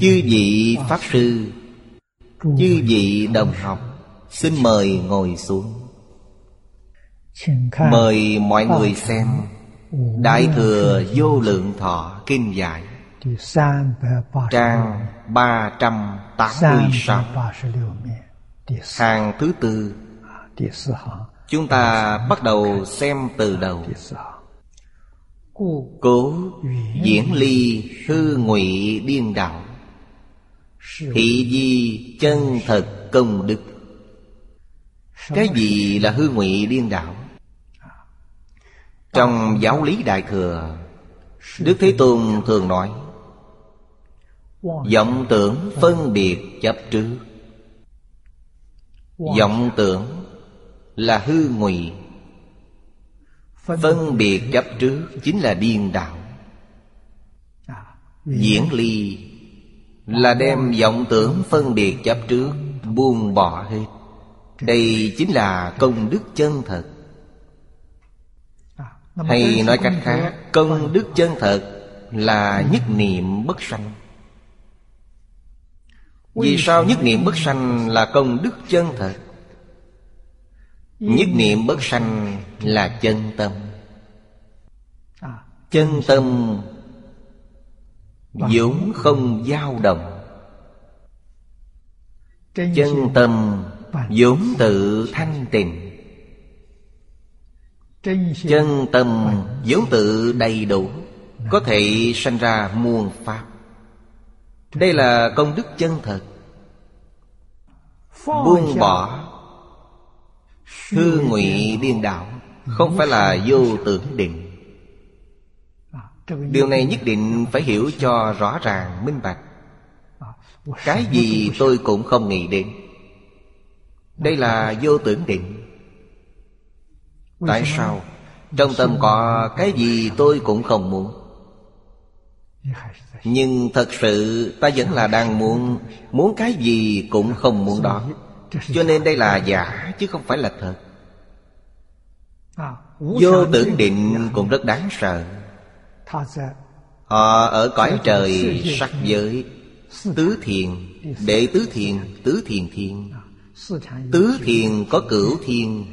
Chư vị Pháp Sư, Chư vị đồng học, Xin mời ngồi xuống. Mời mọi người xem Đại Thừa Vô Lượng Thọ Kinh Giải, Trang 386 Hàng thứ tư. Chúng ta bắt đầu xem từ đầu. Cố diễn ly hư ngụy điên đạo. Thị di chân thật công đức. Cái gì là hư ngụy điên đạo? Trong giáo lý Đại Thừa Đức Thế Tôn thường nói vọng tưởng phân biệt chấp trước. Vọng tưởng là hư ngụy phân biệt chấp trước chính là điên đạo diễn ly là đem vọng tưởng phân biệt chấp trước, buông bỏ hết. Đây chính là công đức chân thật. Hay nói cách khác, công đức chân thật là nhất niệm bất sanh. Vì sao nhất niệm bất sanh là công đức chân thật? Nhất niệm bất sanh là chân tâm. Chân tâm vốn không dao động. Chân tâm vốn tự thanh tịnh. Chân tâm vốn tự đầy đủ Có thể sanh ra muôn pháp. Đây là công đức chân thật. Buông bỏ Hư ngụy điên đạo Không phải là vô tưởng định Điều này nhất định phải hiểu cho rõ ràng, minh bạch. Cái gì tôi cũng không nghĩ đến. Đây là vô tưởng định. Tại sao? Trong tâm có cái gì tôi cũng không muốn. Nhưng thật sự ta vẫn là đang muốn Muốn cái gì cũng không muốn đó. Cho nên đây là giả chứ không phải là thật. Vô tưởng định cũng rất đáng sợ. Họ ở cõi trời sắc giới Tứ thiền Đệ tứ thiền Tứ thiền thiên. Tứ thiền có cửu thiên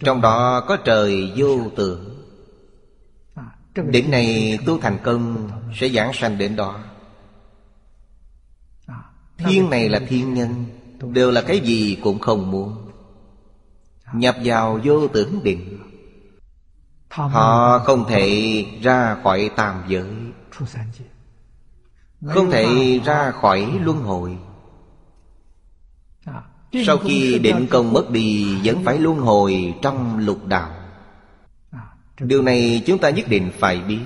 Trong đó có trời vô tưởng Đến này tu thành công Sẽ giảng sanh đến đó. Thiên này là thiên nhân Đều là cái gì cũng không muốn. Nhập vào vô tưởng định Họ không thể ra khỏi tam giới. Không thể ra khỏi luân hồi. Sau khi định công mất đi Vẫn phải luân hồi trong lục đạo. Điều này chúng ta nhất định phải biết.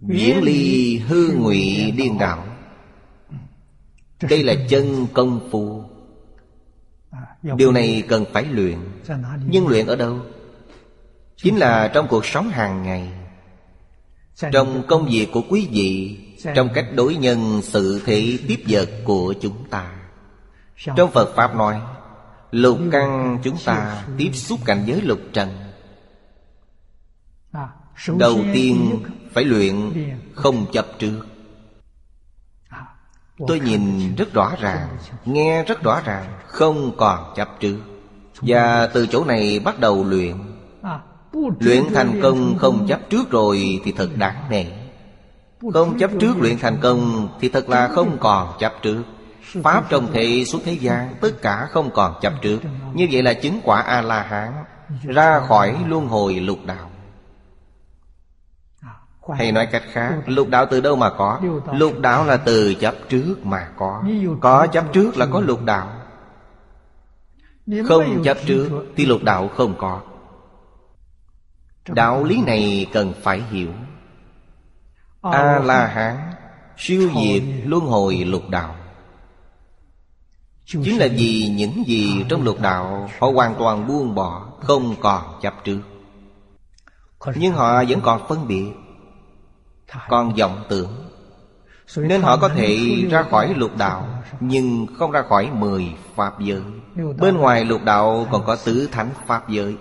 Diễn ly hư ngụy điên đạo Đây là chân công phu. Điều này cần phải luyện. Nhưng luyện ở đâu? Chính là trong cuộc sống hàng ngày, Trong công việc của quý vị, Trong cách đối nhân sự thị tiếp vật của chúng ta. Trong Phật Pháp nói, Lục căn chúng ta tiếp xúc cảnh giới lục trần. Đầu tiên phải luyện không chấp trước. Tôi nhìn rất rõ ràng, Nghe rất rõ ràng, Không còn chấp trước. Và từ chỗ này bắt đầu luyện. Luyện thành công không chấp trước rồi Thì thật đáng nể. Không chấp trước luyện thành công Thì thật là không còn chấp trước. Pháp trong thị suốt thế gian, Tất cả không còn chấp trước. Như vậy là chứng quả A-la-hán, Ra khỏi luân hồi lục đạo. Hay nói cách khác, Lục đạo từ đâu mà có? Lục đạo là từ chấp trước mà có. Có chấp trước là có lục đạo. Không chấp trước Thì lục đạo không có. Đạo lý này cần phải hiểu. A-la-hán Siêu diệt luân hồi lục đạo. Chính là vì những gì trong lục đạo Họ hoàn toàn buông bỏ Không còn chấp trước. Nhưng họ vẫn còn phân biệt còn vọng tưởng. Nên họ có thể ra khỏi lục đạo Nhưng không ra khỏi mười Pháp giới. Bên ngoài lục đạo còn có tứ thánh Pháp giới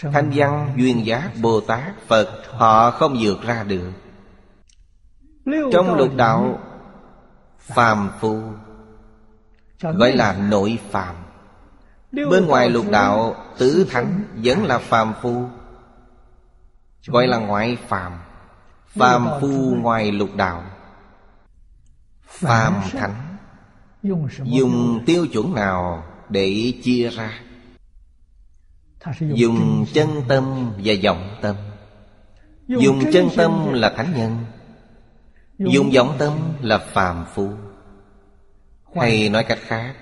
Thanh văn, duyên giác, Bồ Tát, Phật Họ không vượt ra được. Trong lục đạo Phàm phu Gọi là nội phàm. Bên ngoài lục đạo Tứ thánh vẫn là phàm phu Gọi là ngoại phàm. Phàm phu ngoài lục đạo Phàm thánh. Dùng tiêu chuẩn nào để chia ra Dùng chân tâm và vọng tâm. Dùng chân tâm là thánh nhân. Dùng vọng tâm là phàm phu. Hay nói cách khác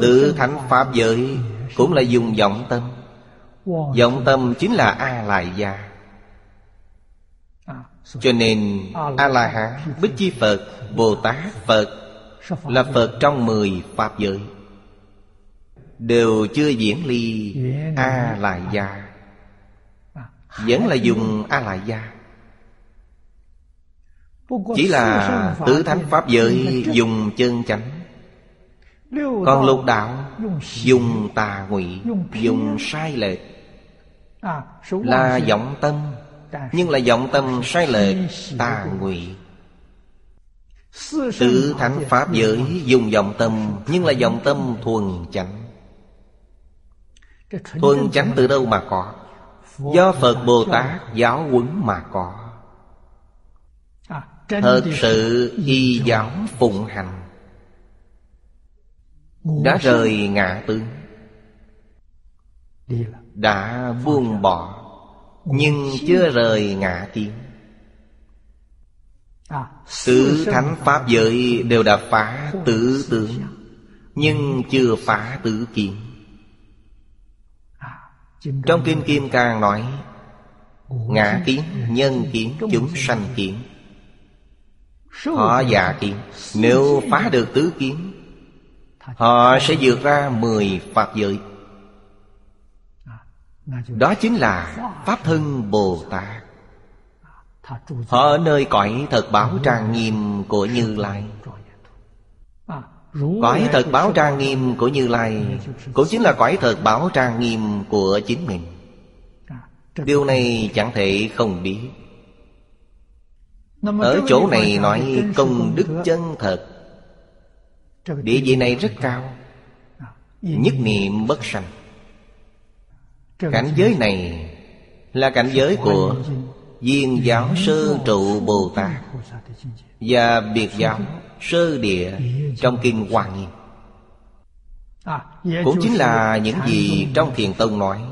Tứ thánh pháp giới Cũng là dùng vọng tâm. Vọng tâm chính là A-lại gia Cho nên A-la-hán Bích Chi Phật Bồ Tát Phật Là Phật trong mười Pháp giới Đều chưa diễn ly A-lại gia Vẫn là dùng A-lại gia Chỉ là tứ thánh Pháp giới dùng chân chánh. Còn lục đạo dùng tà ngụy Dùng sai lệch. Là vọng tâm Nhưng là vọng tâm sai lệch tà ngụy. Tứ thánh Pháp giới dùng vọng tâm Nhưng là vọng tâm thuần chánh Thuần chánh từ đâu mà có? Do Phật Bồ Tát giáo huấn mà có. Thật sự y giáo phụng hành. Đã rời ngã tướng Đã buông bỏ. Nhưng chưa rời ngã kiến Tứ thánh pháp giới đều đã phá tử tướng Nhưng chưa phá tử kiến trong Kinh Kim Cang nói Ngã kiến, nhân kiến, chúng sanh kiến. Họ già kiến Nếu phá được tứ kiến Họ sẽ vượt ra mười Pháp giới. Đó chính là Pháp thân Bồ Tát. Họ ở nơi cõi thật báo trang nghiêm của Như Lai Cõi thật báo trang nghiêm của Như Lai. Cũng chính là cõi thật báo trang nghiêm của chính mình. Điều này chẳng thể không biết. Ở chỗ này nói công đức chân thật. Địa vị này rất cao. Nhất niệm bất sanh. Cảnh giới này Là cảnh giới của Viên giáo sơ trụ Bồ Tát Và biệt giáo sơ địa trong kinh Hoa Nghiêm. Cũng chính là những gì trong Thiền Tông nói,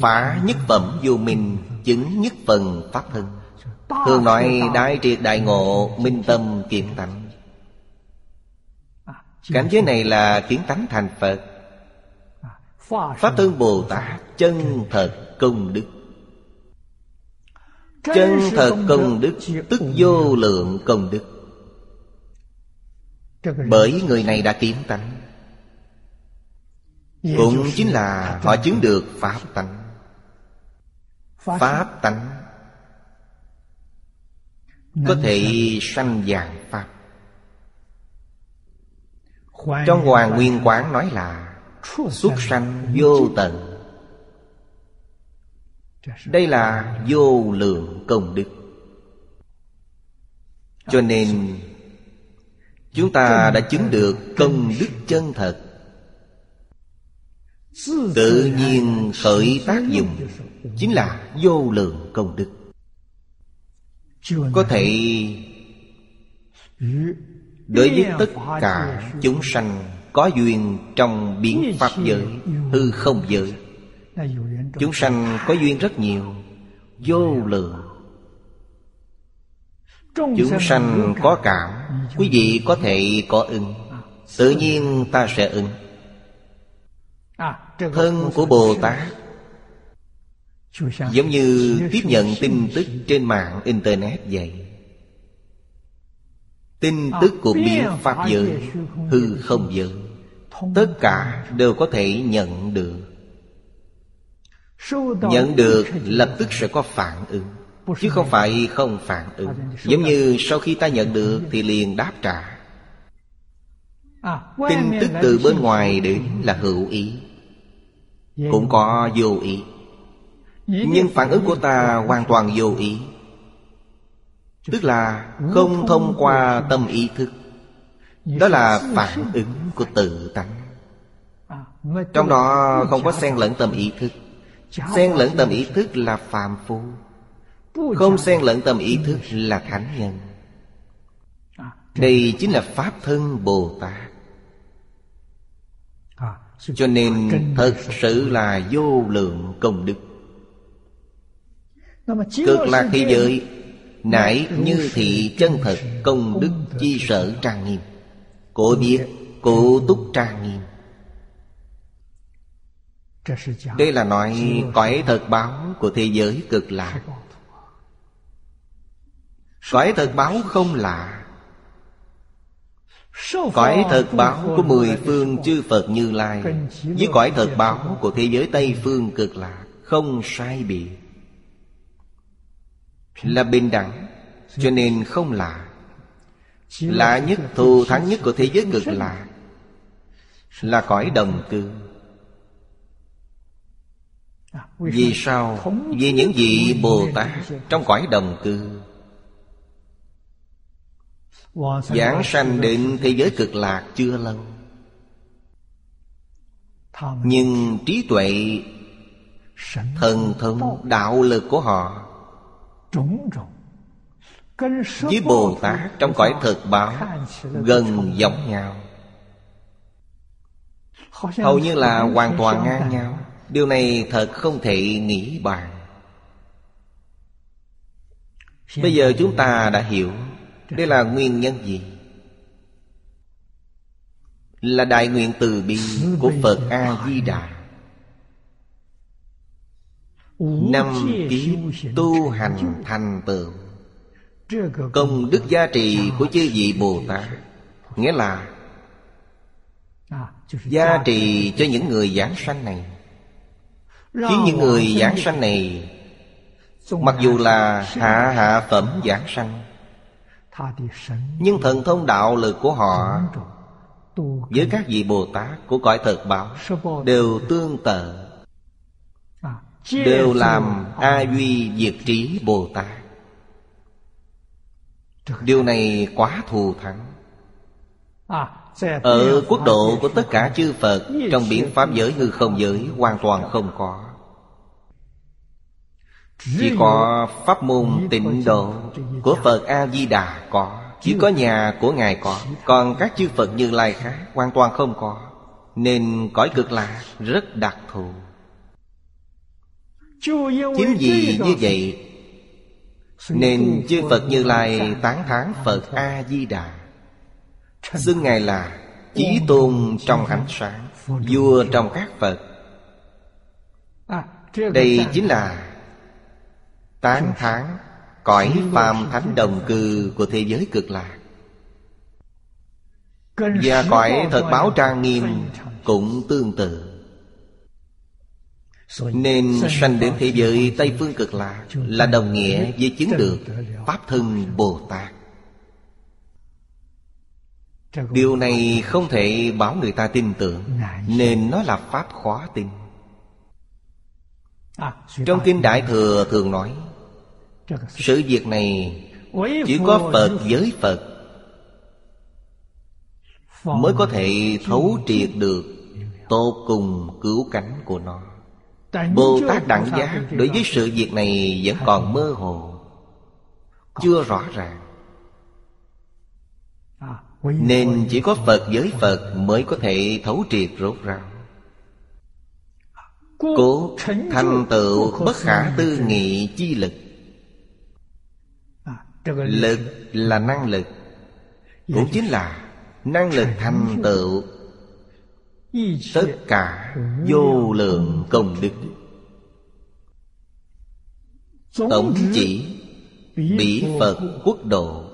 Phá nhất phẩm vô minh, Chứng nhất phần pháp thân. Thường nói đại triệt đại ngộ Minh tâm kiến tánh. Cảnh giới này là kiến tánh thành Phật. Pháp thân Bồ Tát chân thật công đức. Chân thật công đức, Tức vô lượng công đức bởi người này đã kiến tánh. Cũng chính là họ chứng được Pháp tánh. Pháp tánh Có thể sanh dạng Pháp. Trong Hoàng Nguyên Quán nói là Xuất sanh vô tận. Đây là vô lượng công đức. Cho nên Chúng ta đã chứng được công đức chân thật. Tự nhiên khởi tác dụng Chính là vô lượng công đức. Có thể Đối với tất cả chúng sanh Có duyên trong biến pháp giới, Hư không giới, Chúng sanh có duyên rất nhiều, Vô lượng Chúng sanh có cảm. Quý vị có thể có ứng. Tự nhiên ta sẽ ứng. Thân của Bồ Tát. Giống như tiếp nhận tin tức trên mạng Internet vậy. Tin tức của biến Pháp giới Hư không giới. Tất cả đều có thể nhận được. Nhận được lập tức sẽ có phản ứng Chứ không phải không phản ứng. Giống như sau khi ta nhận được Thì liền đáp trả. Tin tức từ bên ngoài đến là hữu ý. Cũng có vô ý. Nhưng phản ứng của ta hoàn toàn vô ý. Tức là không thông qua tâm ý thức. Đó là phản ứng của tự tánh. Trong đó không có xen lẫn tâm ý thức. Xen lẫn tâm ý thức là phàm phu Không xen lẫn tâm ý thức là thánh nhân. Đây chính là Pháp thân Bồ Tát. Cho nên thật sự là vô lượng công đức. Cực lạc thế giới Nãy như thị chân thật công đức chi sở trang nghiêm. Cổ viết cổ túc trang nghiêm. Đây là nói cõi thật báo của thế giới cực lạ Cõi thật báo không lạ. Cõi thật báo của mười phương chư Phật Như Lai Với cõi thật báo của thế giới Tây Phương cực lạ Không sai biệt Là bình đẳng Cho nên không lạ. Lạ nhất, thù thắng nhất của thế giới cực lạ Là cõi đồng cư. Vì sao? Vì những vị Bồ Tát Trong cõi đồng cư Giảng sanh đến thế giới cực lạc chưa lâu. Nhưng trí tuệ, Thần thông, đạo lực của họ Với Bồ Tát trong cõi thực báo Gần giống nhau. Hầu như là hoàn toàn ngang nhau. Điều này thật không thể nghĩ bàn. Bây giờ chúng ta đã hiểu đây là nguyên nhân gì? Là đại nguyện từ bi của Phật A-di-đà. Năm kiếp tu hành thành tựu. Công đức giá trị của chư vị Bồ Tát Nghĩa là Giá trị cho những người giảng sanh này. Khiến những người giảng sanh này, Mặc dù là hạ hạ phẩm giảng sanh nhưng thần thông đạo lực của họ Với các vị Bồ Tát của cõi thật bảo Đều tương tự. Đều làm A Duy Diệt Trí Bồ Tát. Điều này quá thù thắng. Ở quốc độ của tất cả chư Phật Trong biển Pháp giới hư không giới Hoàn toàn không có chỉ có pháp môn tịnh độ Của Phật A-di-đà có Chỉ có nhà của Ngài có Còn các chư Phật như Lai khác Hoàn toàn không có Nên cõi cực lạc rất đặc thù. Chính vì như vậy Nên chư Phật Như Lai tán thán Phật A-di-đà. Xưng Ngài là Chí tôn trong ánh sáng Vua trong các Phật. Đây chính là tán thán, cõi phàm thánh đồng cư của thế giới cực lạc. Và cõi thật báo trang nghiêm cũng tương tự. Nên sanh đến thế giới Tây Phương cực lạc Là đồng nghĩa với chứng được Pháp thân Bồ Tát. Điều này không thể bảo người ta tin tưởng, Nên nó là Pháp khó tin. Trong Kinh Đại Thừa thường nói sự việc này chỉ có phật giới phật mới có thể thấu triệt được tốt cùng cứu cánh của nó. Bồ tát đẳng giác đối với sự việc này vẫn còn mơ hồ, chưa rõ ràng. Nên chỉ có phật giới phật mới có thể thấu triệt rốt ráo. Cố thành tựu bất khả tư nghị chi lực Lực là năng lực. Cũng chính là năng lực thành tựu. Tất cả vô lượng công đức. Tổng chỉ Bỉ Phật quốc độ.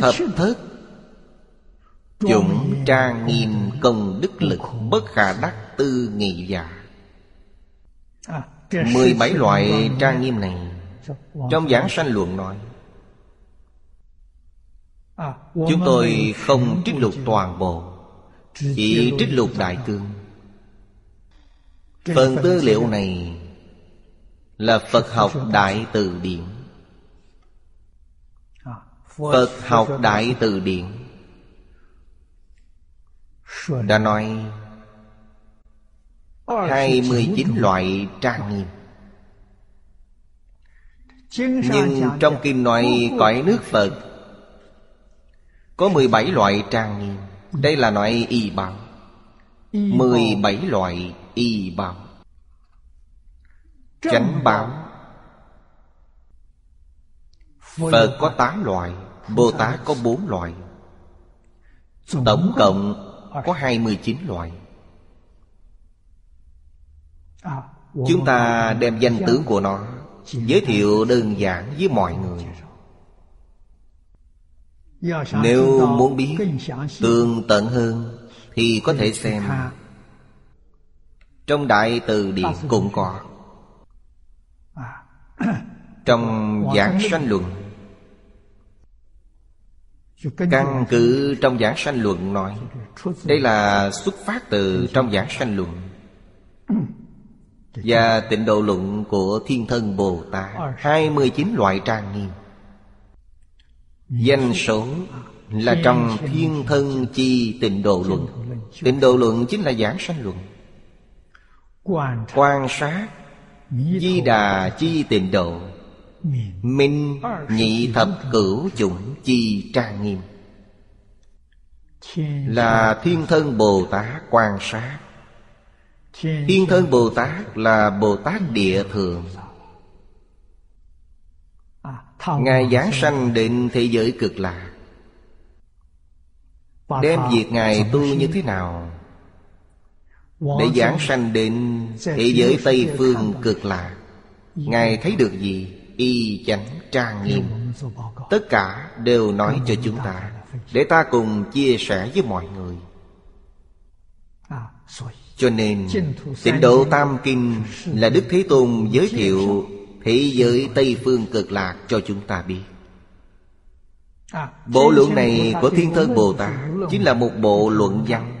Hợp thất Chủng trang nghiêm công đức lực Bất khả đắc tư nghị giả Mười bảy loại trang nghiêm này Trong giảng sanh luận nói. Chúng tôi không trích lục toàn bộ Chỉ trích lục đại cương. Phần tư liệu này Là Phật học Đại Từ Điển. Phật học Đại Từ Điển. Đã nói 29 loại trang nghiêm. Nhưng trong kinh nói cõi nước Phật, Có 17 loại trang nghiêm. Đây là loại y bảo 17 loại y bảo Chánh bảo Phật có 8 loại, Bồ Tát có 4 loại. Tổng cộng có 29 loại. Chúng ta đem danh tướng của nó Giới thiệu đơn giản với mọi người. Nếu muốn biết tường tận hơn Thì có thể xem Trong Đại Từ Điển cũng có. Trong Giảng Sanh Luận, Căn cứ trong Giảng Sanh Luận nói, Đây là xuất phát từ trong Giảng Sanh Luận. Và tịnh độ luận của Thiên Thân Bồ Tát 29 loại trang nghiêm. Danh số là trong Thiên Thân Chi Tịnh Độ Luận. Tịnh Độ Luận chính là Giảng Sanh Luận. Quan sát Di Đà Chi Tịnh Độ, Minh nhị thập cửu chủng chi trang nghiêm. Là thiên thân Bồ Tát quan sát. Thiên thân Bồ Tát là Bồ Tát địa thường. Ngài giáng sanh định thế giới cực lạc Đem việc Ngài tu như thế nào? Để giảng sanh đến thế giới Tây Phương cực lạc Ngài thấy được gì? Y chánh trang nghiêm. Tất cả đều nói cho chúng ta, để ta cùng chia sẻ với mọi người cho nên tịnh độ tam kinh là đức thế tôn giới thiệu thế giới tây phương cực lạc cho chúng ta biết. Bộ luận này của thiên thân bồ tát chính là một bộ luận văn.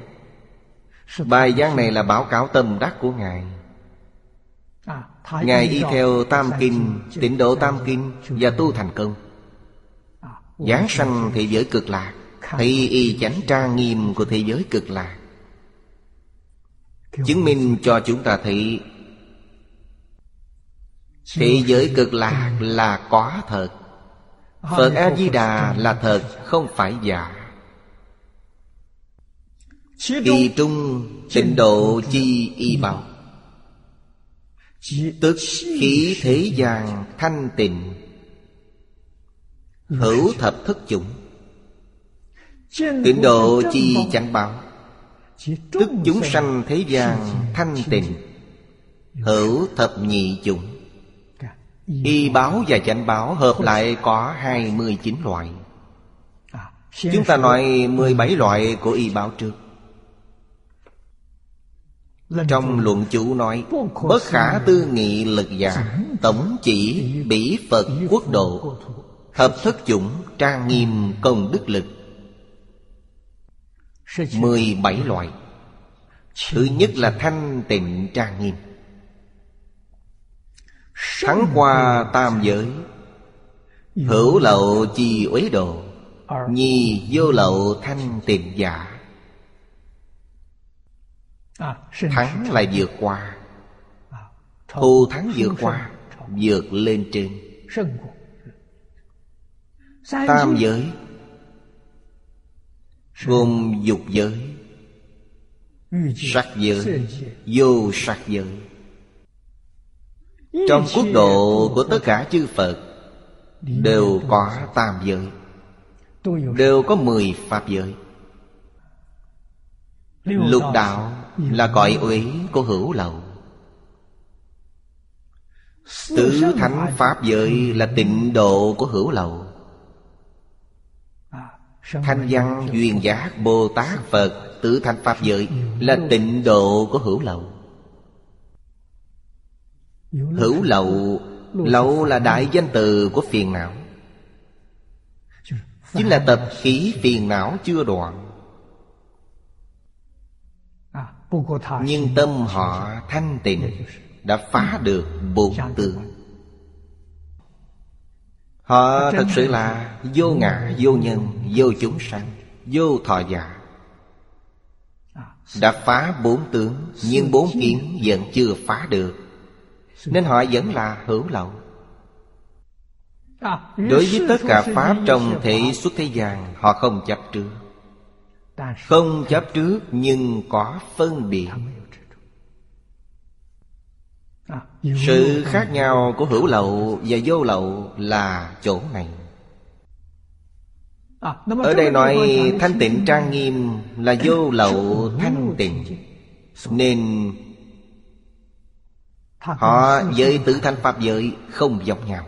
Bài văn này là báo cáo tâm đắc của ngài. Ngài y theo Tam Kinh Tịnh độ Tam Kinh Và tu thành công. Giáng sanh thế giới cực lạc Thấy y chánh trang nghiêm của thế giới cực lạc Chứng minh cho chúng ta thấy Thế giới cực lạc là có thật. Phật A-di-đà là thật không phải giả. Kỳ trung tịnh độ chi y bảo. Tức khí thế gian thanh tịnh. Hữu thập thất chủng. Tịnh độ chi chẳng bảo Tức chúng sanh thế gian thanh tịnh. Hữu thập nhị chủng. Y báo và chánh báo hợp lại có hai mươi chín loại. Chúng ta nói mười bảy loại của y báo trước. Trong luận chủ nói Bất khả tư nghị lực giả Tổng chỉ bỉ Phật quốc độ Hợp thất chủng trang nghiêm công đức lực mười bảy loại. Thứ nhất là thanh tịnh trang nghiêm. Thắng qua tam giới. Hữu lậu chi uế đồ. Nhi vô lậu thanh tịnh giả. Thắng là vượt qua. Thù thắng vượt qua Vượt lên trên. Tam giới Gồm dục giới. Sắc giới. Vô sắc giới. Trong quốc độ của tất cả chư Phật, Đều có tam giới. Đều có mười pháp giới. Lục đạo là cõi uế của hữu lậu. Tứ thánh pháp giới là tịnh độ của hữu lậu. Thanh văn duyên giác Bồ Tát Phật Tứ thánh pháp giới là tịnh độ của hữu lậu. Hữu lậu Lậu là đại danh từ của phiền não. Chính là tập khí phiền não chưa đoạn. Nhưng tâm họ thanh tịnh đã phá được bốn tướng họ thật sự là vô ngã vô nhân vô chúng sanh vô thọ giả. Đã phá bốn tướng nhưng bốn kiến vẫn chưa phá được. Nên họ vẫn là hữu lậu. Đối với tất cả Pháp trong thể xuất thế gian Họ không chấp trước. Không chấp trước nhưng có phân biệt Sự khác nhau của hữu lậu và vô lậu là chỗ này. Ở đây nói thanh tịnh trang nghiêm là vô lậu thanh tịnh. Nên Họ với tự thanh Pháp giới không dọc nhau.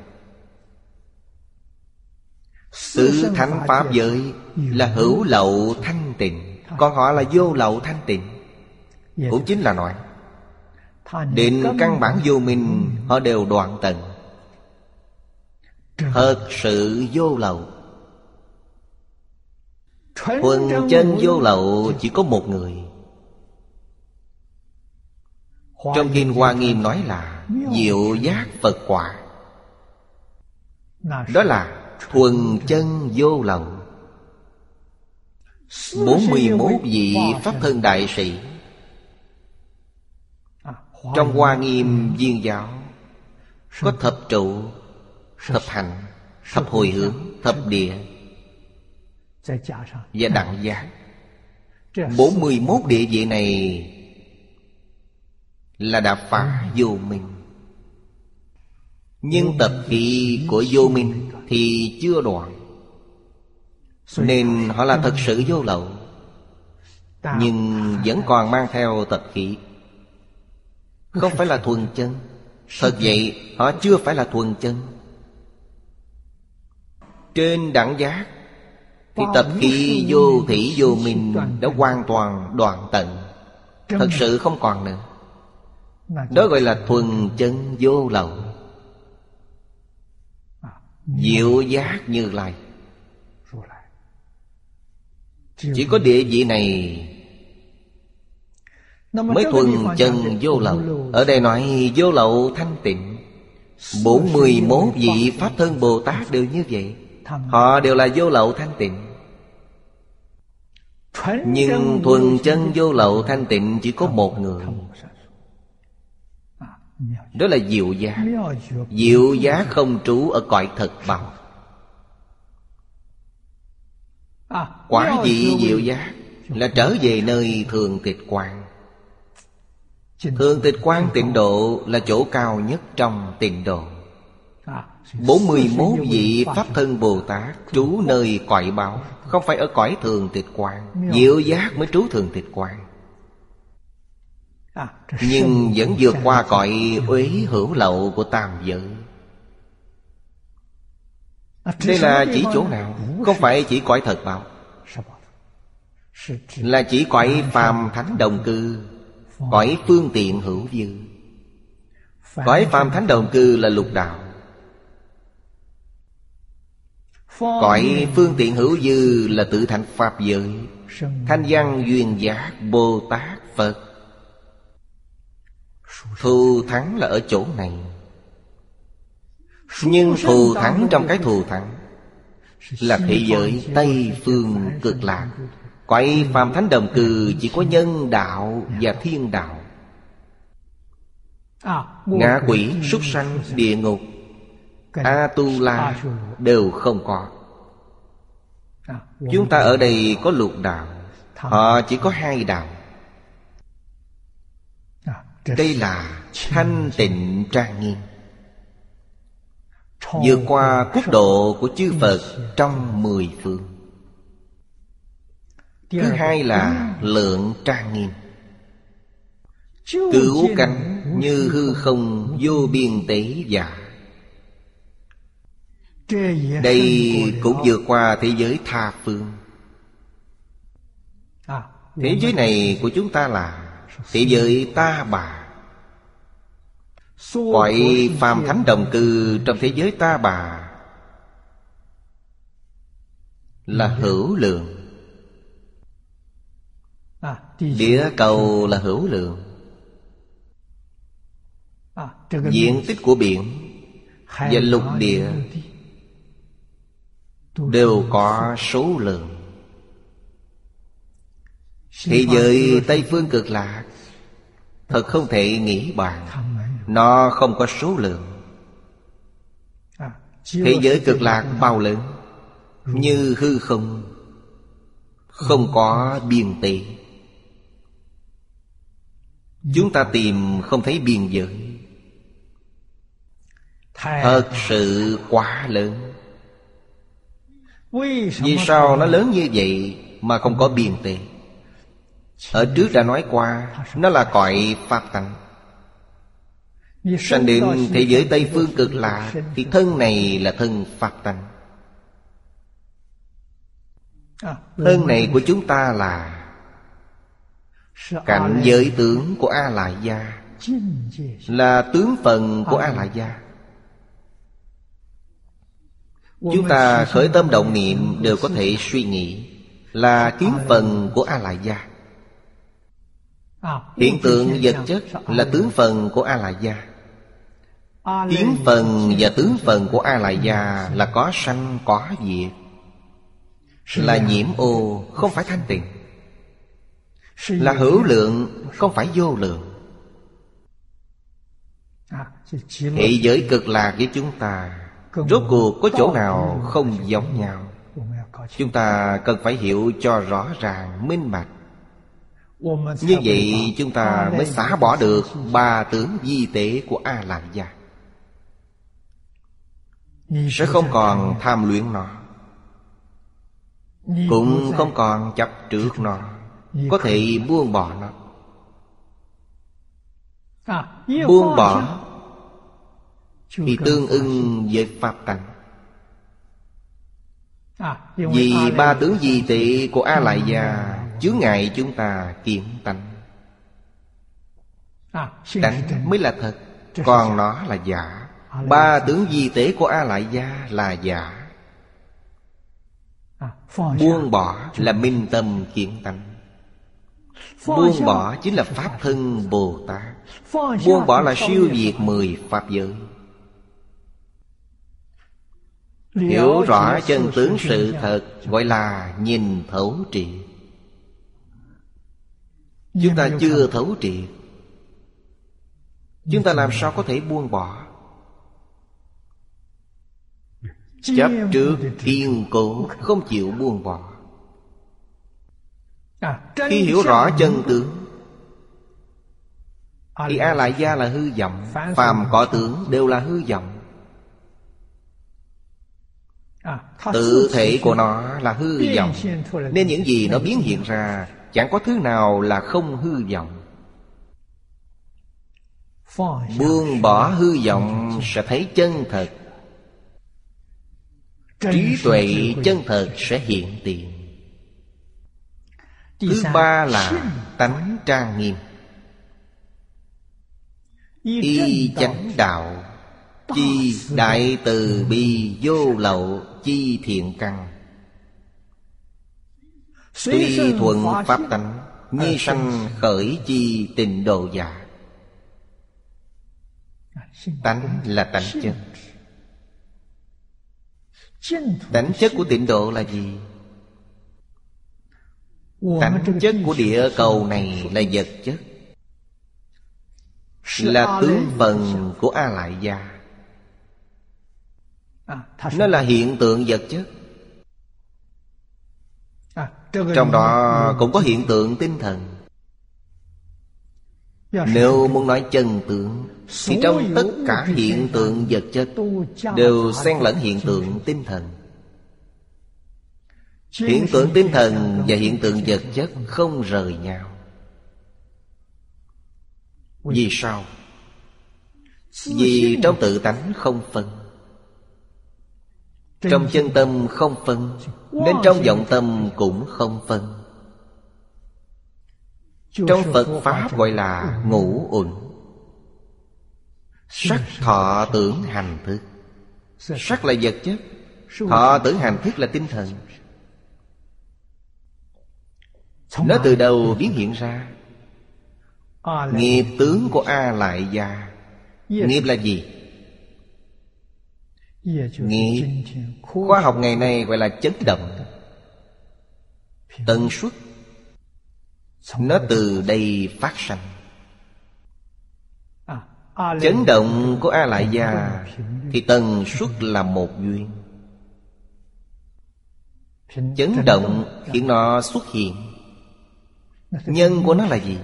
Tứ thánh Pháp giới. là hữu lậu thanh tịnh Còn họ là vô lậu thanh tịnh. Cũng chính là nói Định căn bản vô minh Họ đều đoạn tận. Thật sự vô lậu. Thuần chân vô lậu chỉ có một người. Trong Kinh Hoa Nghiêm nói là Diệu giác Phật quả. Đó là Thuần chân vô lậu. Bốn mươi 41 vị Pháp thân đại sĩ Trong Hoa Nghiêm viên giáo Có thập trụ Thập hành Thập hồi hướng Thập địa Và đặng giác 41 địa vị này Là đã phá vô minh. Nhưng tập khí của vô minh thì chưa đoạn. Nên họ là thật sự vô lậu. Nhưng vẫn còn mang theo tật khí không phải là thuần chân. Thật vậy họ chưa phải là thuần chân. Trên đẳng giác thì tập khí vô thủy vô minh đã hoàn toàn đoạn tận. Thật sự không còn nữa. Đó gọi là thuần chân vô lậu. Diệu giác như lai. Chỉ có địa vị này Mới thuần chân vô lậu. Ở đây nói vô lậu thanh tịnh. Bốn mươi mốt vị Pháp thân Bồ Tát đều như vậy. Họ đều là vô lậu thanh tịnh. Nhưng thuần chân vô lậu thanh tịnh chỉ có một người. Đó là diệu giá Diệu giá không trú ở cõi thật bảo Quả vị diệu giá Là trở về nơi thường tịch quan Thường tịch quan tịnh độ Là chỗ cao nhất trong tịnh độ 41 vị Pháp thân Bồ Tát Trú nơi cõi báo Không phải ở cõi thường tịch quan Diệu giác mới trú thường tịch quan nhưng vẫn vượt qua cõi uế hữu lậu của tam giới Đây là chỉ chỗ nào Không phải chỉ cõi thật bảo Là chỉ cõi phàm thánh đồng cư Cõi phương tiện hữu dư. Cõi phàm thánh đồng cư là lục đạo. Cõi phương tiện hữu dư là tự thành Pháp giới. Thanh văn duyên giác Bồ Tát Phật. Thù thắng là ở chỗ này. Nhưng thù thắng trong cái thù thắng Là thế giới Tây Phương cực lạc Quay phàm thánh đồng cư Chỉ có nhân đạo và thiên đạo. Ngạ quỷ, súc sanh, địa ngục A-tu-la đều không có. Chúng ta ở đây có. lục đạo Họ chỉ có hai đạo. Đây là thanh tịnh trang nghiêm. Vượt qua quốc độ của chư phật trong mười phương thứ hai là lượng trang nghiêm. Cứu cánh như hư không vô biên tế giả đây cũng vượt qua thế giới tha phương. Thế giới này của chúng ta là thế giới ta bà. Cõi phàm thánh đồng cư trong thế giới ta bà Là hữu lượng Địa cầu là hữu lượng. Diện tích của biển và lục địa đều có số lượng. Thế giới tây phương cực lạc thật không thể nghĩ bàn. Nó không có số lượng. Thế giới cực lạc bao lớn như hư không không có biên tế chúng ta tìm không thấy biên giới. Thật sự quá lớn. Vì sao nó lớn như vậy mà không có biên tế? Ở trước đã nói qua, nó là cõi pháp tánh. Sanh đến thế giới Tây Phương cực lạ, Thì thân này là thân Pháp tánh. Thân này của chúng ta là Cảnh giới tướng của A Lại Gia. Là tướng phần của A Lại Gia. Chúng ta khởi tâm động niệm đều có thể suy nghĩ Là kiến phần của A Lại Gia. À, Hiện tượng vật chất là tướng phần của A Lại Gia. Kiến phần và tướng phần của A Lại Gia là có sanh có diệt. Là nhiễm ô không phải thanh tịnh là hữu lượng không phải vô lượng. Thế giới cực lạc với chúng ta Rốt cuộc có chỗ nào không giống nhau? Chúng ta cần phải hiểu cho rõ ràng, minh bạch. Như vậy chúng ta mới xả bỏ được ba tướng di tế của A Lại Gia sẽ không còn tham luyện nó cũng không còn chấp trước nó có thể buông bỏ nó. Buông bỏ thì tương ưng với pháp tánh vì ba tướng di tị của a lại gia chướng ngại chúng ta kiến tánh. Tánh mới là thật còn nó là giả. Ba tướng di tế của A Lại Gia là giả. À, Buông bỏ là minh tâm kiến tánh Buông bỏ chính là Pháp thân Bồ Tát. Buông bỏ là siêu diệt mười Pháp giới. Hiểu rõ chân tướng sự thật Gọi là nhìn thấu triệt Chúng ta chưa thấu triệt Chúng ta làm sao có thể buông bỏ? Chấp trước kiên cố Không chịu buông bỏ Khi hiểu rõ chân tướng Thì A Lại Gia là hư vọng Phàm có tướng đều là hư vọng. À, Tự thể của nó là hư vọng. Nên những gì nó biến hiện ra Chẳng có thứ nào là không hư vọng. Buông bỏ hư vọng sẽ thấy chân thật. Trí tuệ chân thật sẽ hiện tiền thứ ba là tánh trang nghiêm. Y chánh đạo chi đại từ bi vô lậu chi thiện căn. Tuy thuận pháp tánh nhi sanh khởi chi tình độ giả. Tánh là tánh chân Tánh chất của tịnh độ là gì? Tánh chất của địa cầu này là vật chất. Là tướng phần của A Lại Gia à, Nó là hiện tượng vật chất. À, Trong đó cũng có hiện tượng tinh thần. Nếu muốn nói chân tướng thì trong tất cả hiện tượng vật chất Đều xen lẫn hiện tượng tinh thần Hiện tượng tinh thần và hiện tượng vật chất không rời nhau. Vì sao? Vì trong tự tánh không phân. Trong chân tâm không phân, Nên trong vọng tâm cũng không phân. Trong Phật Pháp gọi là ngũ uẩn. Sắc thọ tưởng hành thức. Sắc là vật chất, Thọ tưởng hành thức là tinh thần. Nó từ đầu biến hiện ra. Nghiệp tướng của A lại gia. Nghiệp là gì? Nghiệp Khoa học ngày nay gọi là chấn động. Tần suất. Nó từ đây phát sanh. Chấn động của A Lại Gia Thì tần suất là một duyên. Chấn động khiến nó xuất hiện Nhân của nó là gì?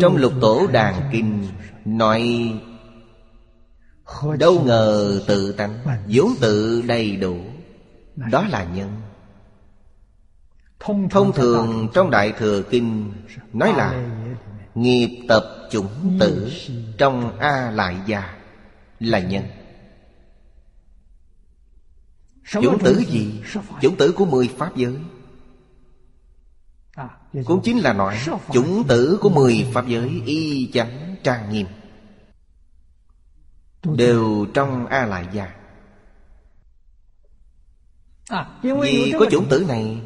Trong lục tổ đàn kinh Nói Đâu ngờ tự tánh vốn tự đầy đủ Đó là nhân. Thông thường trong Đại Thừa Kinh Nói là Nghiệp tập chủng tử Trong A Lại Gia Là nhân. Chủng tử gì? Chủng tử của mười Pháp giới cũng chính là nói, Chủng tử của mười Pháp giới Y chánh trang nghiêm, Đều trong A Lại Gia Vì có chủng tử này,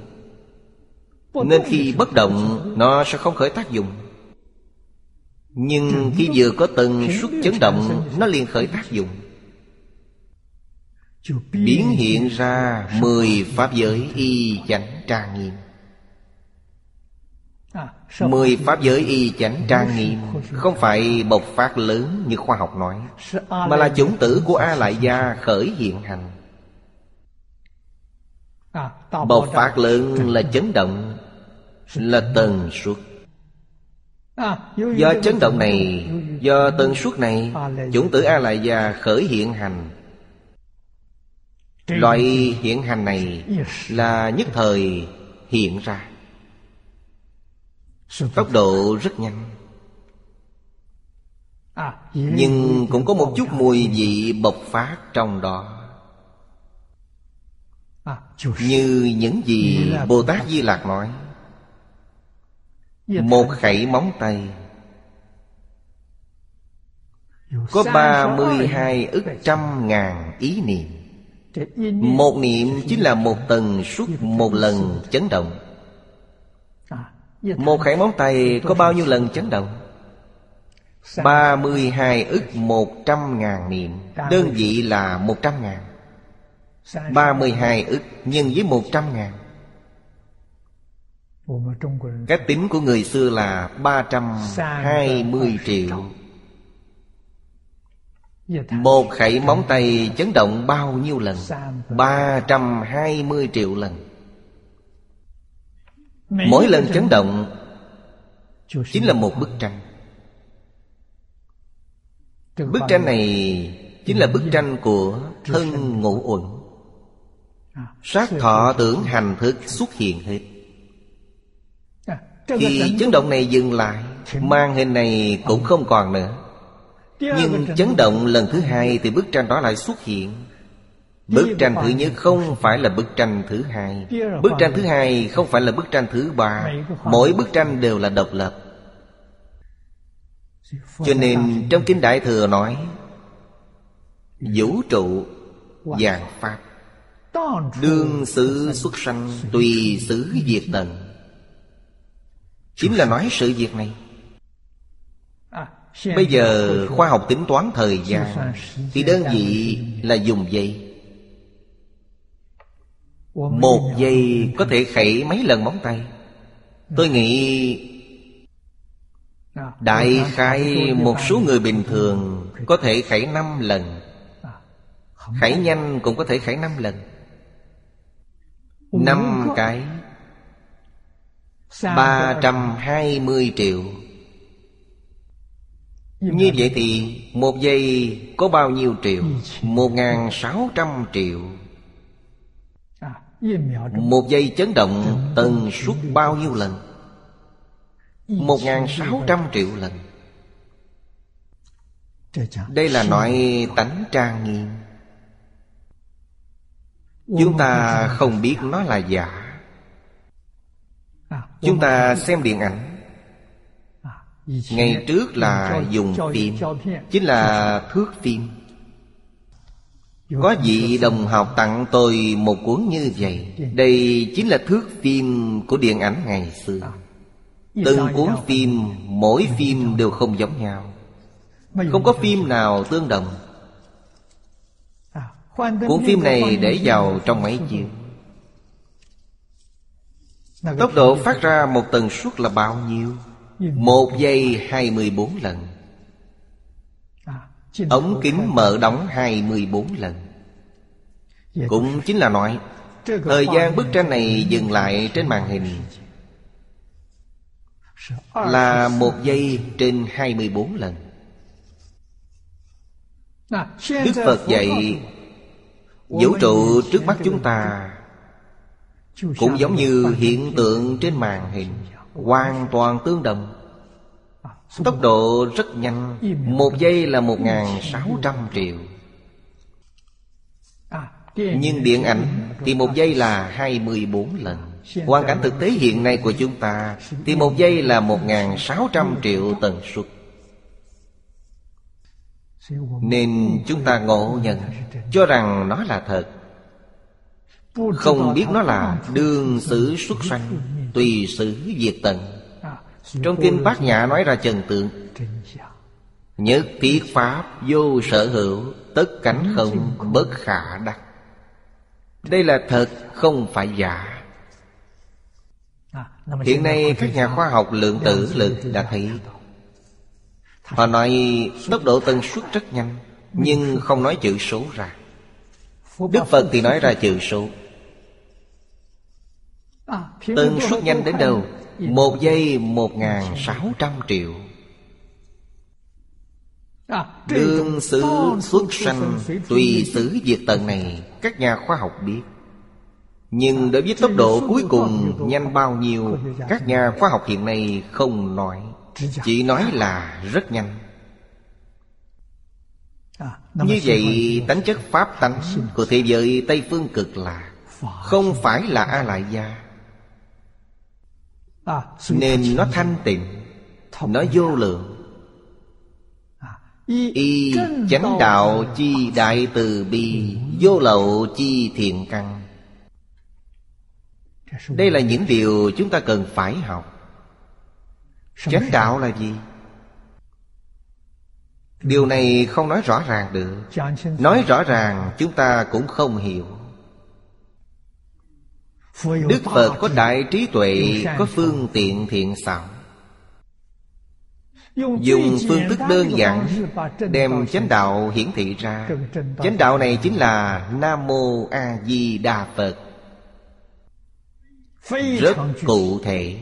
Nên khi bất động, Nó sẽ không khởi tác dụng. Nhưng khi vừa có tần suất chấn động, Nó liền khởi tác dụng. Biến hiện ra Mười Pháp giới y chánh trang nghiêm. Mười Pháp giới y chánh trang nghiêm Không phải bộc phát lớn như khoa học nói Mà là chủng tử của A Lại Gia khởi hiện hành. Bộc phát lớn là chấn động Là tần suất. Do chấn động này Do tần suất này Chủng tử A Lại Gia khởi hiện hành. Loại hiện hành này Là nhất thời hiện ra Tốc độ rất nhanh. Nhưng cũng có một chút mùi vị bộc phát trong đó. Như những gì Bồ Tát Di Lạc nói. Một khẩy móng tay. Có ba mươi hai ức trăm ngàn ý niệm. Một niệm chính là một tần suốt một lần chấn động một khải móng tay có bao nhiêu lần chấn động? 32 ức 100 ngàn niệm. Đơn vị là 100 ngàn. 32 ức nhân với 100 ngàn. Cách tính của người xưa là 320 triệu. Một khẩy móng tay chấn động bao nhiêu lần? 320 triệu lần Mỗi lần chấn động Chính là một bức tranh. Bức tranh này Chính là bức tranh của thân ngũ uẩn. Sát thọ tưởng hành thức xuất hiện hết. Khi chấn động này dừng lại Màn hình này cũng không còn nữa. Nhưng chấn động lần thứ hai Thì bức tranh đó lại xuất hiện Bức tranh thứ nhất không phải là bức tranh thứ hai. Bức tranh thứ hai không phải là bức tranh thứ ba. Mỗi bức tranh đều là độc lập. Cho nên trong Kinh Đại Thừa nói, Vũ trụ vàng Pháp, Đương xứ xuất sanh Tùy xứ diệt tận. Chính là nói sự việc này. Bây giờ khoa học tính toán thời gian, Thì đơn vị là dùng giây một giây có thể khẩy mấy lần móng tay. Tôi nghĩ Đại khai một số người bình thường Có thể khẩy năm lần. Khẩy nhanh cũng có thể khẩy năm lần. Năm cái. Ba trăm hai mươi triệu. Như vậy thì Một giây có bao nhiêu triệu? Một ngàn sáu trăm triệu một giây chấn động tần suất bao nhiêu lần? Một ngàn sáu trăm triệu lần. Đây là nói tánh trang nghiêm. Chúng ta không biết nó là giả. Chúng ta xem điện ảnh. Ngày trước là dùng phim, Chính là thước phim có vị đồng học tặng tôi một cuốn như vậy. Đây chính là thước phim của điện ảnh ngày xưa. Từng cuốn phim, mỗi phim đều không giống nhau. Không có phim nào tương đồng. Cuốn phim này để vào trong máy chiếu. Tốc độ phát ra một tần suất là bao nhiêu? Một giây 24 lần. Ống kính mở đóng 24 lần Cũng chính là nói Thời gian bức tranh này dừng lại trên màn hình. Là một giây trên 24 lần. Đức Phật dạy Vũ trụ trước mắt chúng ta. Cũng giống như hiện tượng trên màn hình Hoàn toàn tương đồng. Tốc độ rất nhanh Một giây là một sáu trăm triệu nhưng điện ảnh thì một giây là hai mươi bốn lần. Hoàn cảnh thực tế hiện nay của chúng ta Thì một giây là một sáu trăm triệu tần suất. Nên chúng ta ngộ nhận, Cho rằng nó là thật. Không biết nó là đương xử xuất sanh, Tùy xử diệt tận. Trong kinh Bát Nhã nói ra trần tượng, Nhất thiết Pháp vô sở hữu, Tất cảnh không bất khả đắc. Đây là thật không phải giả. Hiện nay các nhà khoa học lượng tử lực đã thấy. Họ nói tốc độ tần suất rất nhanh Nhưng không nói chữ số ra. Đức Phật thì nói ra chữ số. Tần suất nhanh đến đâu? một giây một ngàn sáu trăm triệu. Đương xứ xuất sanh Tùy xứ diệt tận này Các nhà khoa học biết. Nhưng đối với tốc độ cuối cùng Nhanh bao nhiêu Các nhà khoa học hiện nay không nói. Chỉ nói là rất nhanh. Như vậy tánh chất pháp tánh Của thế giới Tây Phương cực lạc Không phải là A-lại gia nên nó thanh tịnh nó vô lượng y chánh đạo chi đại từ bi vô lậu chi thiện căn. Đây là những điều chúng ta cần phải học. Chánh đạo là gì? Điều này không nói rõ ràng được. Nói rõ ràng chúng ta cũng không hiểu. Đức Phật có đại trí tuệ Có phương tiện thiện xảo Dùng phương thức đơn giản Đem chánh đạo hiển thị ra. Chánh đạo này chính là Nam Mô A Di Đà Phật. Rất cụ thể.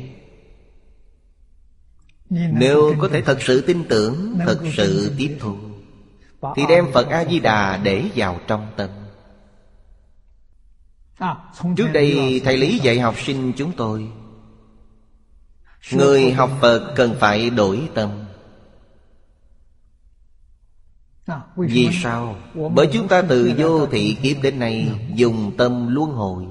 Nếu có thể thật sự tin tưởng Thật sự tiếp thu Thì đem Phật A-di-đà để vào trong tâm. Trước đây thầy Lý dạy học sinh chúng tôi Người học Phật cần phải đổi tâm. Vì sao? Bởi chúng ta từ vô thị kiếp đến nay Dùng tâm luân hồi.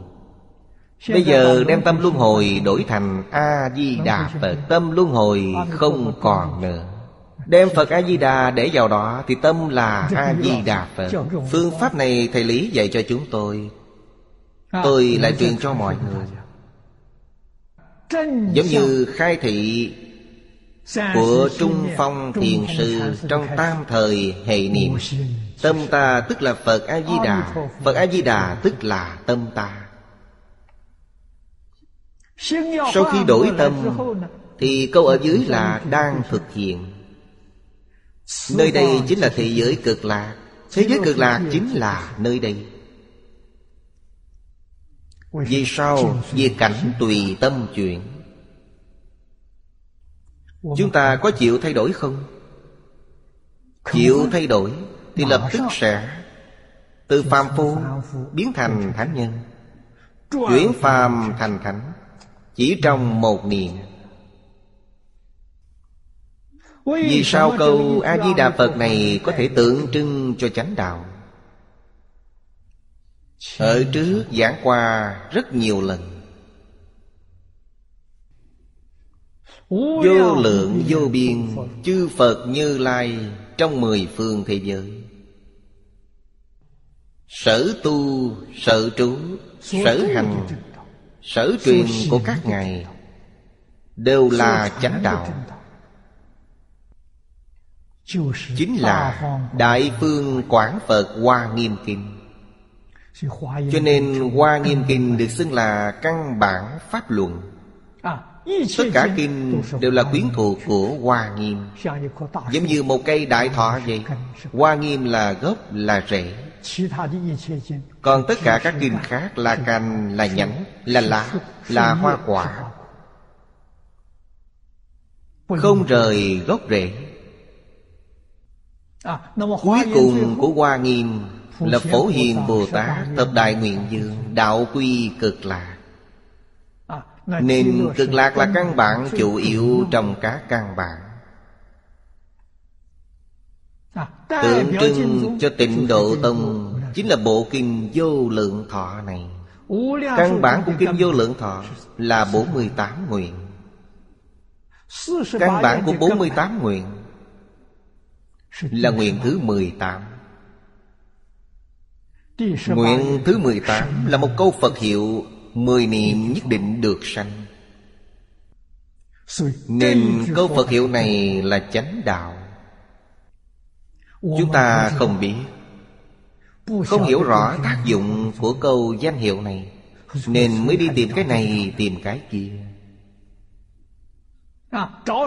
Bây giờ đem tâm luân hồi đổi thành A-di-đà Phật, Tâm luân hồi không còn nữa. Đem Phật A-di-đà để vào đó Thì tâm là A-di-đà Phật. Phương pháp này thầy Lý dạy cho chúng tôi. Tôi lại truyền cho mọi người. Giống như khai thị Của Trung Phong Thiền Sư Trong tam thời hệ niệm. Tâm ta tức là Phật A-di-đà. Phật A-di-đà tức là tâm ta. Sau khi đổi tâm Thì câu ở dưới là đang thực hiện. Nơi đây chính là thế giới cực lạc. Thế giới cực lạc chính là nơi đây vì sao? Vì cảnh tùy tâm chuyển Chúng ta có chịu thay đổi không? Chịu thay đổi Thì lập tức sẽ Từ phàm phu biến thành thánh nhân. Chuyển phàm thành thánh Chỉ trong một niệm. Vì sao câu A-di-đà Phật này Có thể tượng trưng cho chánh đạo ở trước giảng qua rất nhiều lần. Vô lượng vô biên Chư Phật như Lai Trong mười phương thế giới. Sở tu, sở trú, sở hành Sở truyền của các ngài Đều là chánh đạo. Chính là Đại Phương Quảng Phật Hoa Nghiêm Kinh. Cho nên Hoa Nghiêm Kinh được xưng là căn bản Pháp luận. Tất cả kinh đều là quyến thuộc của Hoa Nghiêm. Giống như một cây đại thọ vậy. Hoa Nghiêm là gốc là rễ. Còn tất cả các kinh khác là cành, là nhánh, là lá, là hoa quả. Không rời gốc rễ. Cuối cùng của Hoa Nghiêm Là Phổ Hiền Bồ Tát Thập Đại Nguyện Dương Đạo Quy Cực Lạc nên cực lạc là căn bản chủ yếu trong các căn bản. Tượng trưng cho tịnh độ tông Chính là bộ kinh vô lượng thọ này. Căn bản của kinh vô lượng thọ là 48 nguyện. Căn bản của 48 nguyện Là nguyện thứ 18 Nguyện thứ 18 là một câu Phật hiệu Mười niệm nhất định được sanh. Nên câu Phật hiệu này là chánh đạo. Chúng ta không biết, Không hiểu rõ tác dụng của câu danh hiệu này, Nên mới đi tìm cái này, tìm cái kia.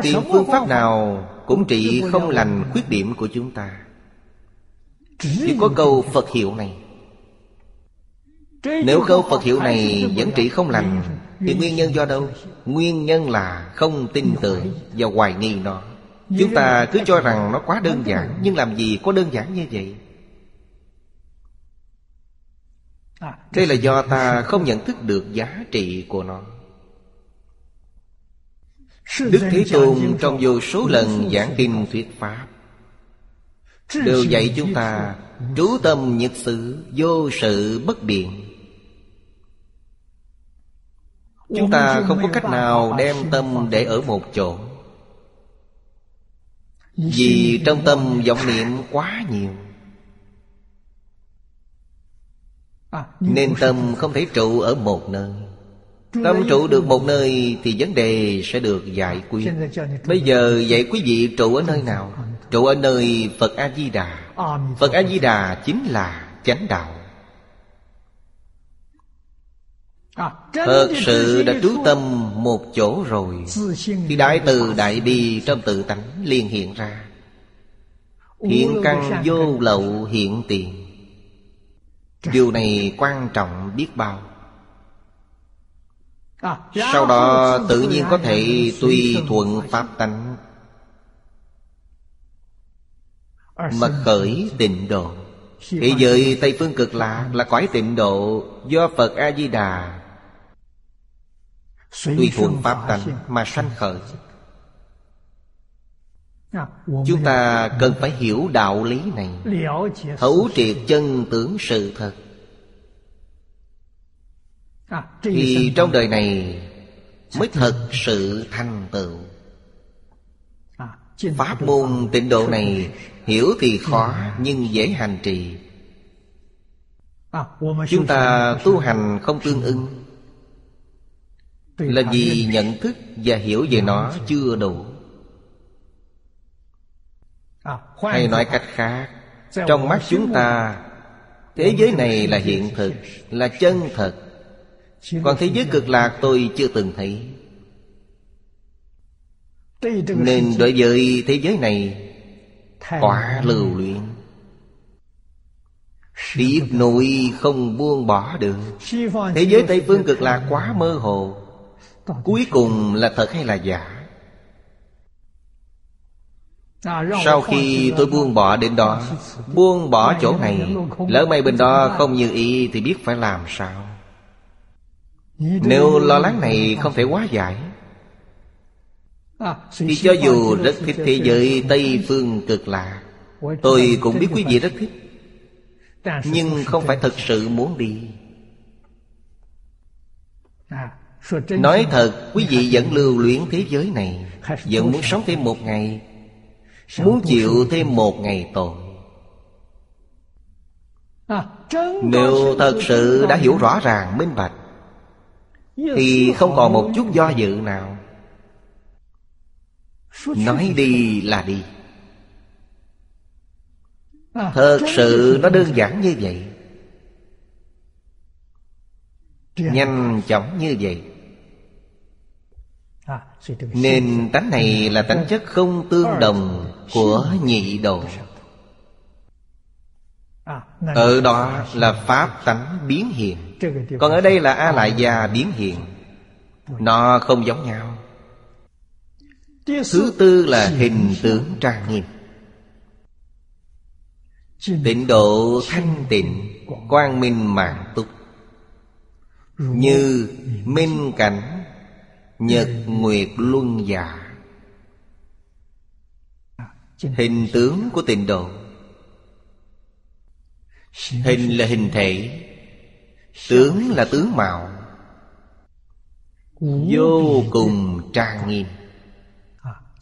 Tìm phương pháp nào cũng trị không lành khuyết điểm của chúng ta. Chỉ có câu Phật hiệu này nếu câu Phật hiệu này vẫn trị không lành, Thì nguyên nhân do đâu? Nguyên nhân là không tin tưởng và hoài nghi nó Chúng ta cứ cho rằng nó quá đơn giản, Nhưng làm gì có đơn giản như vậy? Đây là do ta không nhận thức được giá trị của nó Đức Thế Tôn trong vô số lần giảng kinh thuyết Pháp, Đều dạy chúng ta Trú tâm nhật sự Vô sự bất biện Chúng ta không có cách nào đem tâm để ở một chỗ. Vì trong tâm vọng niệm quá nhiều. Nên tâm không thể trụ ở một nơi. Tâm trụ được một nơi Thì vấn đề sẽ được giải quyết. Bây giờ dạy quý vị trụ ở nơi nào? Trụ ở nơi Phật A-di-đà Phật A-di-đà chính là chánh đạo Thật sự đã trú tâm một chỗ rồi. Thì đại từ đại bi. Trong tự tánh liền hiện ra. Hiện căn vô lậu hiện tiền. Điều này quan trọng biết bao. Sau đó tự nhiên có thể tùy thuận Pháp tánh. Mà khởi tịnh độ. Thế giới Tây Phương Cực Lạc là cõi tịnh độ Do Phật A-di-đà Tùy thuận Pháp tánh mà sanh khởi. Chúng ta cần phải hiểu đạo lý này. Thấu triệt chân tướng sự thật. Thì trong đời này Mới thật sự thành tựu. Pháp môn tịnh độ này Hiểu thì khó nhưng dễ hành trì. Chúng ta tu hành không tương ưng là vì nhận thức và hiểu về nó chưa đủ. Hay nói cách khác trong mắt chúng ta thế giới này là hiện thực là chân thật còn thế giới cực lạc tôi chưa từng thấy. Nên đối với thế giới này quá lưu luyện Tiếc nuôi không buông bỏ được. Thế giới Tây Phương cực lạc quá mơ hồ Cuối cùng là thật hay là giả? Sau khi tôi buông bỏ đến đó Buông bỏ chỗ này Lỡ may bên đó không như ý Thì biết phải làm sao. Nếu lo lắng này không thể quá giải Thì cho dù rất thích thế giới Tây Phương cực lạ Tôi cũng biết quý vị rất thích. Nhưng không phải thật sự muốn đi Nói thật quý vị vẫn lưu luyến thế giới này. Vẫn muốn sống thêm một ngày. Muốn chịu thêm một ngày tội. Nếu thật sự đã hiểu rõ ràng minh bạch Thì không còn một chút do dự nào. Nói đi là đi. Thật sự nó đơn giản như vậy. Nhanh chóng như vậy Nên tánh này là tánh chất không tương đồng Của nhị độ Ở đó là pháp tánh biến hiện. Còn ở đây là A Lại Gia biến hiện. Nó không giống nhau. Thứ tư là hình tướng trang nghiêm. Tịnh độ thanh tịnh Quang minh mạng túc. Như minh cảnh Nhật nguyệt luân giả Hình tướng của tịnh độ Hình là hình thể. Tướng là tướng mạo. Vô cùng trang nghiêm.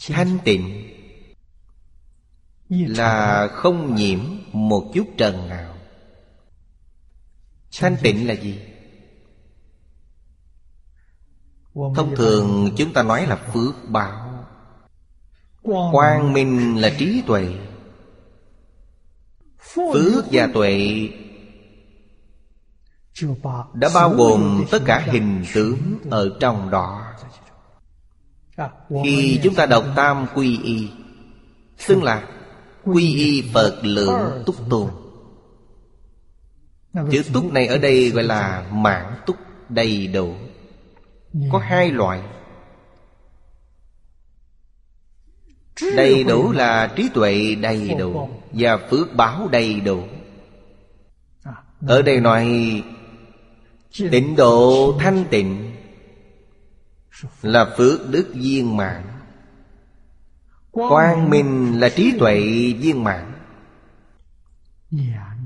Thanh tịnh. Là không nhiễm một chút trần nào. Thanh tịnh là gì? Thông thường chúng ta nói là phước báo. Quang minh là trí tuệ. Phước và tuệ Đã bao gồm tất cả hình tướng ở trong đó. Khi chúng ta đọc Tam Quy Y Xưng là Quy Y Phật lượng túc tôn Chữ túc này ở đây gọi là mãn túc đầy đủ Có hai loại. Đầy đủ là trí tuệ đầy đủ Và phước báo đầy đủ. Ở đây nói Tịnh độ thanh tịnh Là phước đức viên mãn. Quang minh là trí tuệ viên mãn.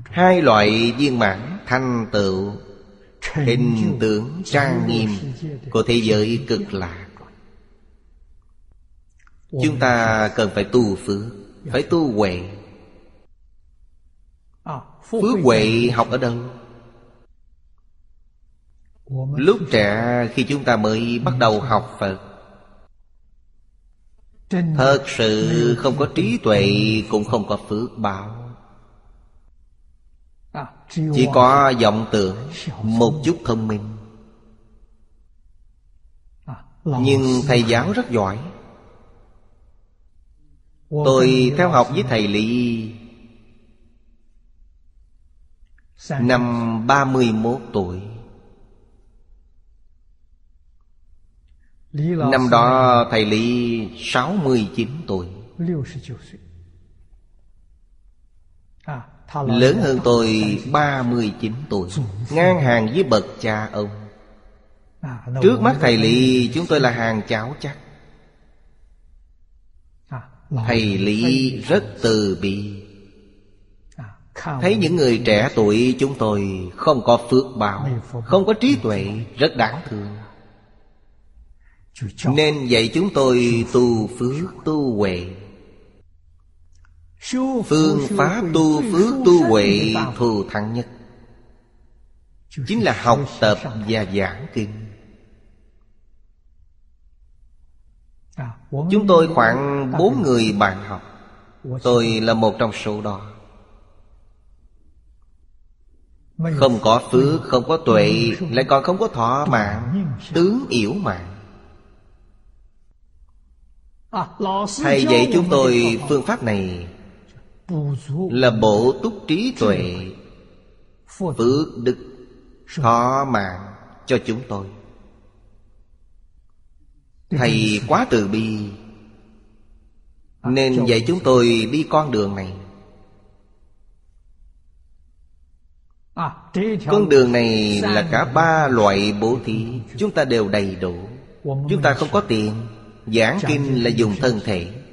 Hai loại viên mãn thanh tựu Hình tượng trang nghiêm Của thế giới cực lạc Chúng ta cần phải tu phước Phải tu huệ. Phước huệ học ở đâu? Lúc trẻ khi chúng ta mới bắt đầu học Phật Thật sự không có trí tuệ Cũng không có phước báo Chỉ có vọng tưởng Một chút thông minh. Nhưng thầy giáo rất giỏi. Tôi theo học với thầy Lý. Năm 31 tuổi. Năm đó thầy Lý 69 tuổi Lớn hơn tôi 39 tuổi. Ngang hàng với bậc cha ông. Trước mắt thầy Lý chúng tôi là hàng cháu chắc. Thầy Lý rất từ bi. Thấy những người trẻ tuổi chúng tôi không có phước báo Không có trí tuệ Rất đáng thương. Nên dạy chúng tôi tu phước tu huệ Phương pháp tu phước tu huệ thù thắng nhất. Chính là học tập và giảng kinh. Chúng tôi khoảng bốn người bạn học. Tôi là một trong số đó. Không có phước, không có tuệ Lại còn không có thọ mạng Tướng yểu mạng. Thầy dạy chúng tôi phương pháp này. Là bổ túc trí tuệ. Phước đức. Thọ mạng cho chúng tôi. Thầy quá từ bi. Nên dạy chúng tôi đi con đường này. Con đường này là cả ba loại bố thí. Chúng ta đều đầy đủ. Chúng ta không có tiền. Giảng kinh là dùng thân thể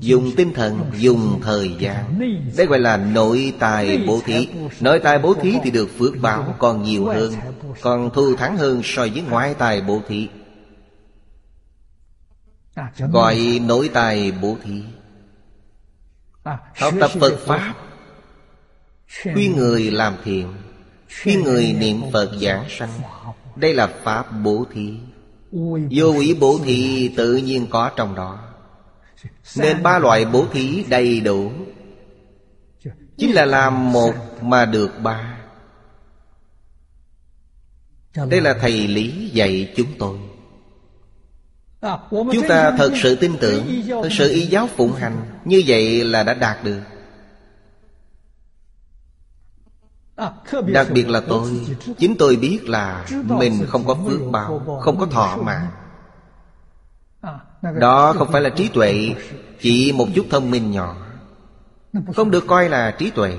Dùng tinh thần, dùng thời gian. Đây gọi là nội tài bố thí. Nội tài bố thí thì được phước báo còn nhiều hơn Còn thu thắng hơn so với ngoại tài bố thí. Gọi nội tài bố thí. Học tập Phật Pháp. Khuyên người làm thiện. Khuyên người niệm Phật giảng sanh. Đây là Pháp bố thí. Vô ý bố thí tự nhiên có trong đó nên ba loại bố thí đầy đủ. Chính là làm một mà được ba. Đây là thầy lý dạy chúng tôi. Chúng ta thật sự tin tưởng, Thật sự y giáo phụng hành, Như vậy là đã đạt được. Đặc biệt là tôi, Chính tôi biết là Mình không có phước báo, Không có thọ mạng. Đó không phải là trí tuệ, Chỉ một chút thông minh nhỏ. Không được coi là trí tuệ.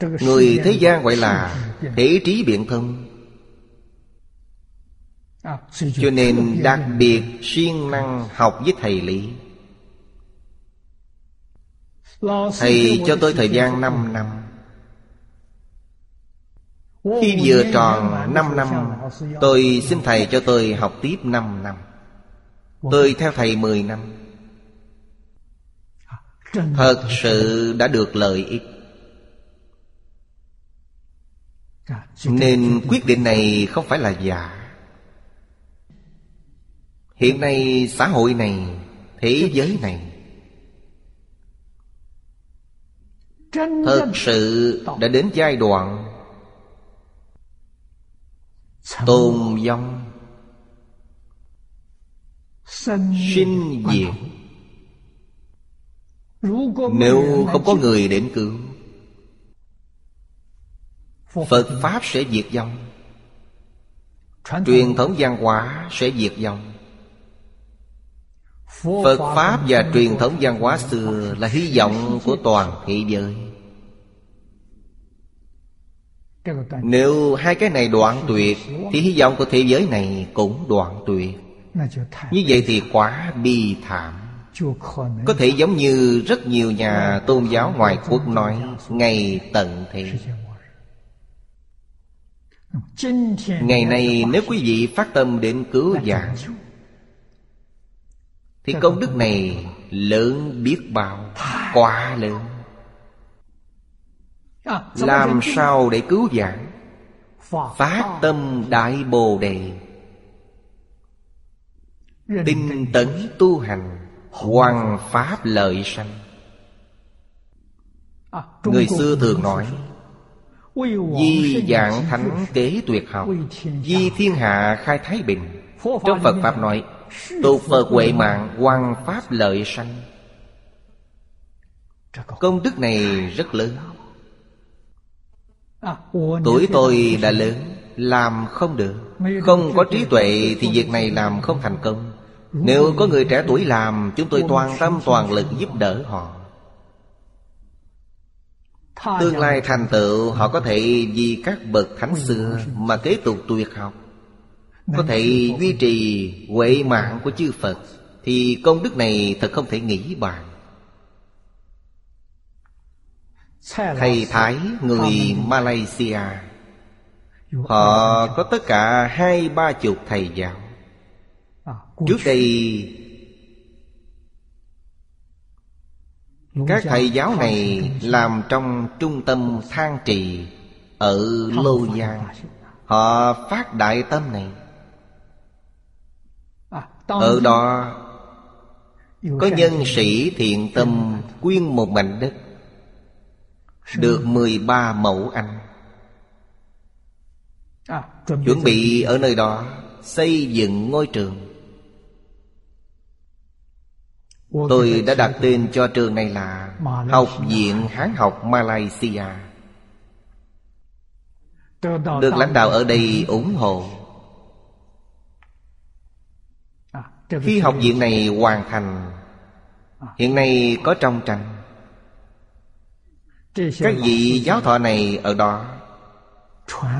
Người thế gian gọi là Thể trí biện thông. Cho nên đặc biệt siêng năng học với thầy lý. Thầy cho tôi thời gian 5 năm. Khi vừa tròn 5 năm, Tôi xin Thầy cho tôi học tiếp 5 năm. Tôi theo Thầy 10 năm. Thật sự đã được lợi ích. Nên quyết định này không phải là giả. Hiện nay xã hội này, Thế giới này, Thật sự đã đến giai đoạn Tôn vong. Sinh diệt. Nếu không có người đến cứu Phật Pháp sẽ diệt vong. Truyền thống văn hóa sẽ diệt vong. Phật Pháp và truyền thống văn hóa xưa Là hy vọng của toàn thế giới Nếu hai cái này đoạn tuyệt Thì hy vọng của thế giới này cũng đoạn tuyệt. Như vậy thì quá bi thảm. Có thể giống như rất nhiều nhà tôn giáo ngoại quốc nói Ngày tận thế. Ngày nay nếu quý vị phát tâm đến cứu giảng thì công đức này lớn biết bao Quá lớn Làm sao để cứu giảng Phát tâm Đại Bồ Đề. Tinh tấn tu hành Hoàng Pháp lợi sanh. Người xưa thường nói Di dạng thánh kế tuyệt học Di thiên hạ khai thái bình. Trong Phật Pháp nói Tu Phật huệ mạng quan pháp lợi sanh. Công đức này rất lớn Tuổi tôi đã lớn Làm không được. Không có trí tuệ thì việc này làm không thành công. Nếu có người trẻ tuổi làm Chúng tôi toàn tâm toàn lực giúp đỡ họ. Tương lai thành tựu Họ có thể vì các bậc thánh xưa Mà kế tục tuyệt học. Có thể duy trì huệ mạng của chư Phật Thì công đức này thật không thể nghĩ bàn Thầy Thái người Malaysia. Họ có tất cả hai ba chục thầy giáo. Trước đây Các thầy giáo này làm trong trung tâm thang trì Ở Lô Giang. Họ phát đại tâm này. Ở đó Có nhân sĩ thiện tâm Quyên một mảnh đất Được 13 mẫu anh. Chuẩn bị ở nơi đó Xây dựng ngôi trường. Tôi đã đặt tên cho trường này là Học viện Hán học Malaysia. Được lãnh đạo ở đây ủng hộ. Khi học viện này hoàn thành Hiện nay có trong tranh Các vị giáo thọ này ở đó?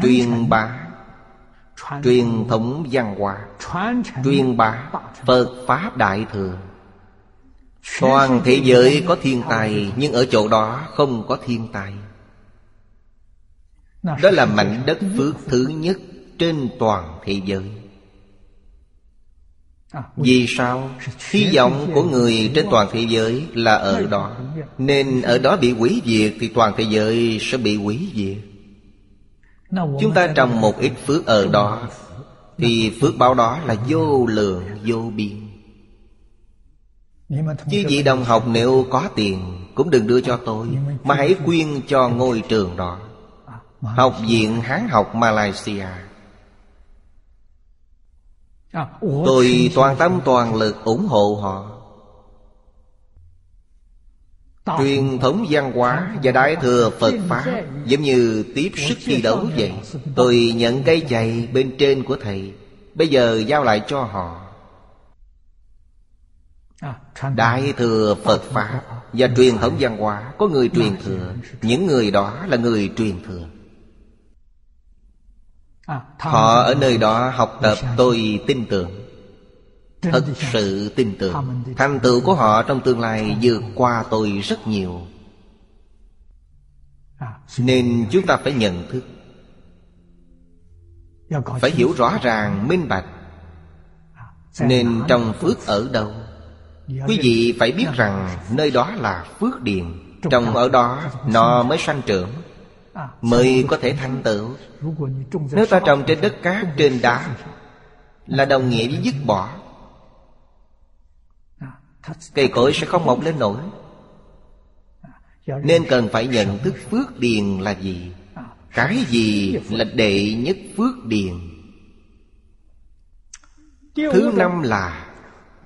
Truyền bá. Truyền thống văn hóa. Truyền bá. Phật Pháp Đại Thừa. Toàn thế giới có thiên tài Nhưng ở chỗ đó không có thiên tài. Đó là mảnh đất phước thứ nhất Trên toàn thế giới vì sao? Hy vọng của người trên toàn thế giới là ở đó. Nên ở đó bị hủy diệt Thì toàn thế giới sẽ bị hủy diệt. Chúng ta trồng một ít phước ở đó. Thì phước báo đó là vô lượng vô biên. Chứ vị đồng học nếu có tiền Cũng đừng đưa cho tôi. Mà hãy quyên cho ngôi trường đó. Học viện Hán học Malaysia Tôi toàn tâm toàn lực ủng hộ họ. Truyền thống văn hóa và đại thừa Phật Pháp Giống như tiếp sức thi đấu vậy. Tôi nhận cây giày bên trên của thầy. Bây giờ giao lại cho họ. Đại thừa Phật Pháp Và truyền thống văn hóa Có người truyền thừa. Những người đó là người truyền thừa Họ ở nơi đó học tập tôi tin tưởng. Thật sự tin tưởng. Thành tựu của họ trong tương lai vượt qua tôi rất nhiều. Nên chúng ta phải nhận thức. Phải hiểu rõ ràng, minh bạch. Nên trong phước ở đâu? Quý vị phải biết rằng nơi đó là phước điền. Trong ở đó nó mới sanh trưởng Mới có thể thành tựu. Nếu ta trồng trên đất cát, trên đá, Là đồng nghĩa với dứt bỏ. Cây cối sẽ không mọc lên nổi. Nên cần phải nhận thức phước điền là gì? Cái gì là đệ nhất phước điền? Thứ năm là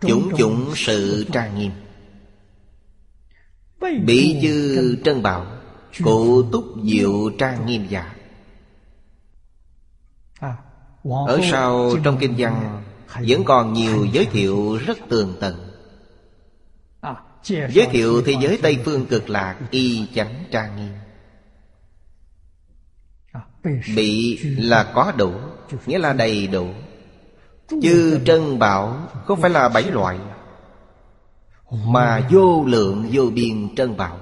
Chủng chủng sự trang nghiêm. Bị dư trân bảo Cụ túc diệu trang nghiêm giả Ở sau trong kinh văn Vẫn còn nhiều giới thiệu rất tường tận. Giới thiệu thế giới Tây Phương cực lạc Y chánh trang nghiêm. Bị là có đủ Nghĩa là đầy đủ. Chư trân bảo Không phải là bảy loại Mà vô lượng vô biên trân bảo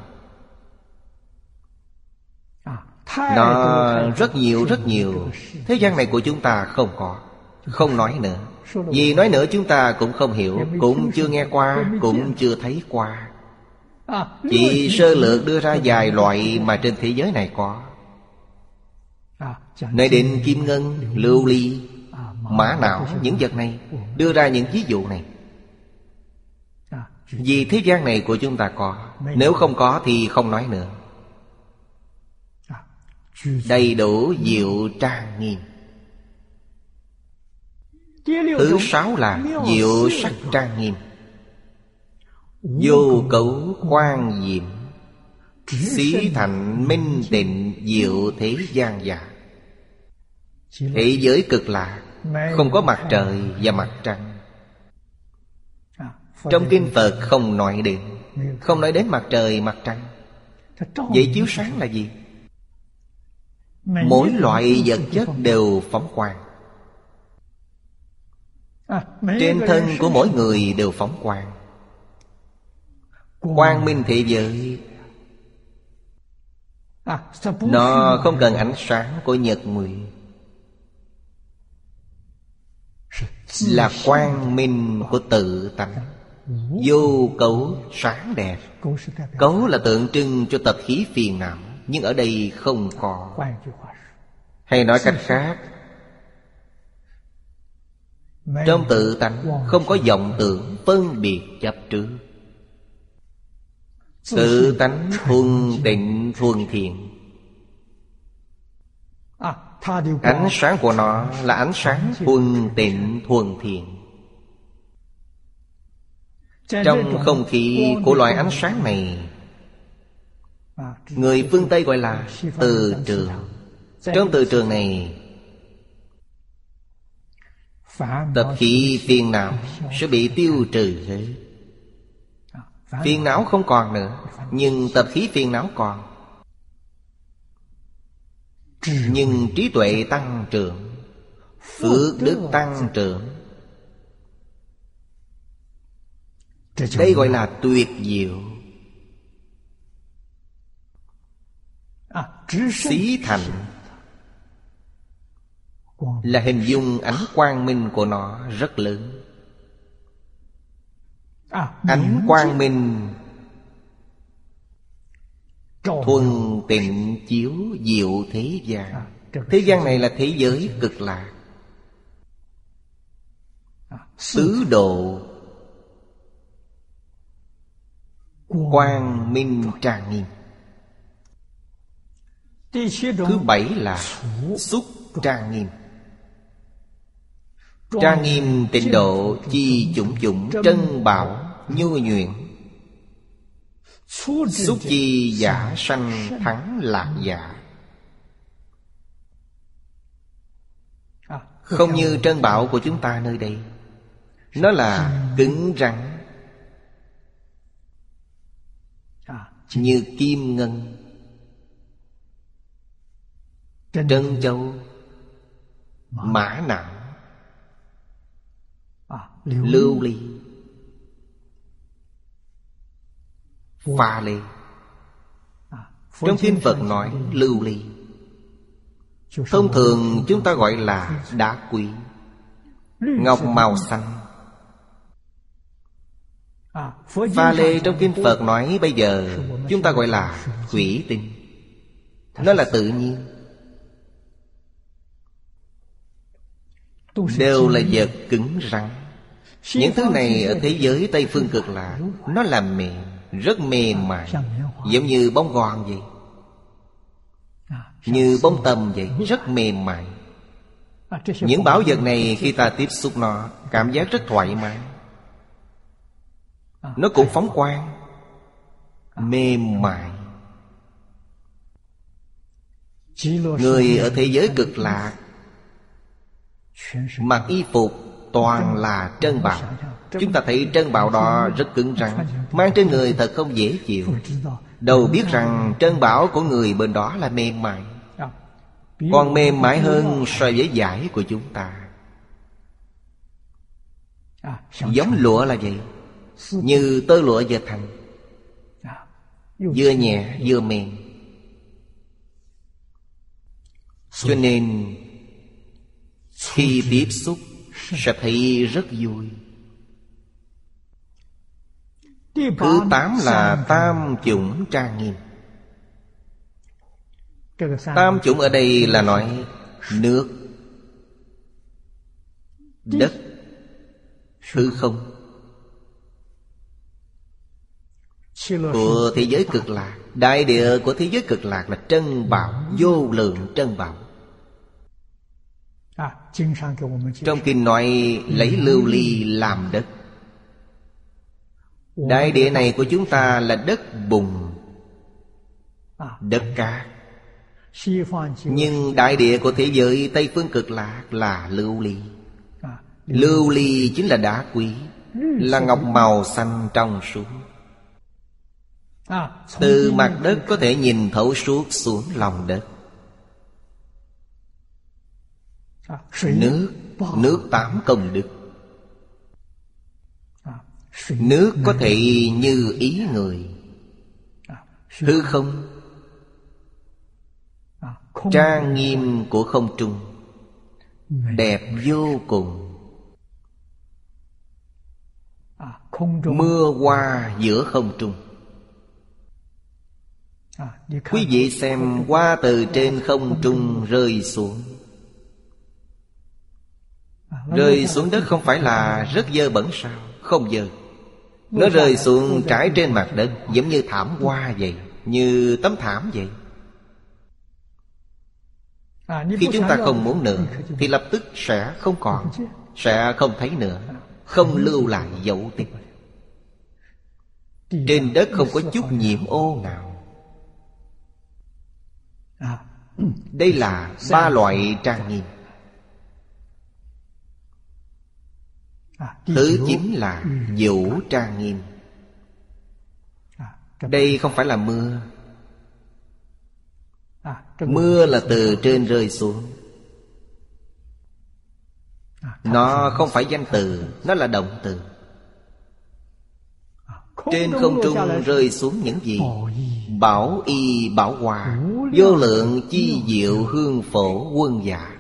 Nó rất nhiều rất nhiều. Thế gian này của chúng ta không có. Không nói nữa. Vì nói nữa chúng ta cũng không hiểu Cũng chưa nghe qua Cũng chưa thấy qua. Chỉ sơ lược đưa ra vài loại Mà trên thế giới này có. Nói đến kim ngân, lưu ly Mã não, những vật này Đưa ra những ví dụ này. Vì thế gian này của chúng ta có. Nếu không có thì không nói nữa Đầy đủ diệu trang nghiêm. Thứ sáu là diệu sắc trang nghiêm. Vô cấu quan diệm, Xí thành minh tịnh diệu thế gian giả Thế giới cực lạ, Không có mặt trời và mặt trăng. Trong kinh Phật không nói đến, Không nói đến mặt trời, mặt trăng. Vậy chiếu sáng là gì? Mỗi loại vật chất đều phóng quang. Trên thân của mỗi người đều phóng quang. Quang minh thị giới. Nó không cần ánh sáng của nhật nguyệt. Là quang minh của tự tánh. Vô cấu sáng đẹp. Cấu là tượng trưng cho tập khí phiền não nhưng ở đây không có. Hay nói cách khác, Trong tự tánh không có vọng tưởng phân biệt chấp trước. Tự tánh thuần tịnh thuần thiện. Ánh sáng của nó là ánh sáng thuần tịnh thuần thiện. Trong không khí của loại ánh sáng này Người phương Tây gọi là từ trường. Trong từ trường này, Tập khí phiền não sẽ bị tiêu trừ hết Phiền não không còn nữa, Nhưng tập khí phiền não còn. Nhưng trí tuệ tăng trưởng, Phước đức tăng trưởng. Đây gọi là tuyệt diệu. Xí thành Là hình dung ánh quang minh của nó rất lớn. Ánh quang minh Thuần tịnh chiếu diệu thế gian. Thế gian này là thế giới cực lạc. Tứ độ Quang minh trang nghiêm Thứ bảy là xúc trang nghiêm. Trang nghiêm tịnh độ Chi chủng chủng trân bảo Nhu nhuyễn. Xúc chi giả sanh thắng lạc giả. Không như trân bảo của chúng ta nơi đây. Nó là cứng rắn. Như kim ngân. Trân châu Mã não Lưu ly Pha lê. Trong kinh Phật nói lưu ly. Thông thường chúng ta gọi là đá quý. Ngọc màu xanh. Pha lê trong kinh Phật nói bây giờ Chúng ta gọi là thủy tinh. Nó là tự nhiên Đều là vật cứng rắn. Những thứ này ở thế giới Tây Phương cực lạc Nó là mềm Rất mềm mại Giống như bông gòn vậy. Như bông tầm vậy Rất mềm mại. Những bảo vật này khi ta tiếp xúc nó Cảm giác rất thoải mái. Nó cũng phóng quang Mềm mại. Người ở thế giới cực lạc Mặc y phục toàn là trân bảo. Chúng ta thấy trân bảo đó rất cứng rắn Mang trên người thật không dễ chịu. Đâu. Biết rằng trân bảo của người bên đó là mềm mại. Còn mềm mại hơn so với giải của chúng ta. Giống lụa là vậy. Như tơ lụa giờ thành Vừa nhẹ vừa mềm. Cho nên khi tiếp xúc Sẽ thấy rất vui. Thứ tám là tam chủng trang nghiêm. Tam chủng ở đây là nói Nước, Đất, Hư không. Của thế giới cực lạc, Đại địa của thế giới cực lạc là trân bảo, Vô lượng trân bảo. Trong kinh nói lấy lưu ly làm đất. Đại địa này của chúng ta là đất bùn Đất cát. Nhưng đại địa của thế giới Tây Phương cực lạc là lưu ly. Lưu ly chính là đá quý Là ngọc màu xanh trong suốt. Từ mặt đất có thể nhìn thấu suốt xuống lòng đất Nước Nước tám công đức. Nước có thể như ý người. Hư không? Trang nghiêm của không trung. Đẹp vô cùng. Mưa hoa giữa không trung. Quý vị xem hoa từ trên không trung rơi xuống Rơi xuống đất không phải là rất dơ bẩn sao? Không dơ. Nó rơi xuống trải trên mặt đất Giống như thảm hoa vậy Như tấm thảm vậy. Khi chúng ta không muốn nữa Thì lập tức sẽ không còn Sẽ không thấy nữa Không lưu lại dấu tích. Trên đất không có chút nhiễm ô nào. Đây là ba loại trang nghiêm Thứ chính là vũ trang nghiêm. Đây không phải là mưa. Mưa là từ trên rơi xuống. Nó không phải danh từ Nó là động từ. Trên không trung rơi xuống những gì? Bảo y bảo hòa. Vô lượng chi diệu hương phổ quân dạ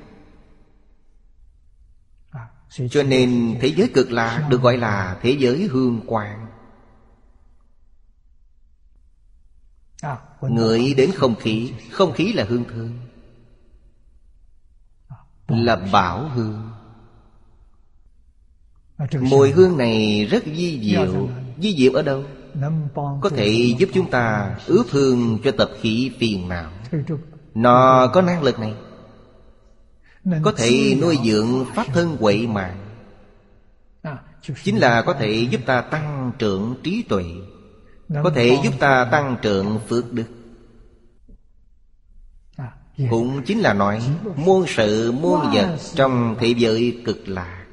cho nên thế giới cực lạc được gọi là thế giới hương quang. Ngửi đến không khí Không khí là hương thơm, Là bảo hương. Mùi hương này rất di diệu. Di diệu ở đâu? Có thể giúp chúng ta ướp hương cho tập khí phiền não. Nó có năng lực này. Có thể nuôi dưỡng pháp thân quậy mạng Chính là có thể giúp ta tăng trưởng trí tuệ. Có thể giúp ta tăng trưởng phước đức. Cũng chính là nói Muôn sự muôn vật trong thế giới cực lạc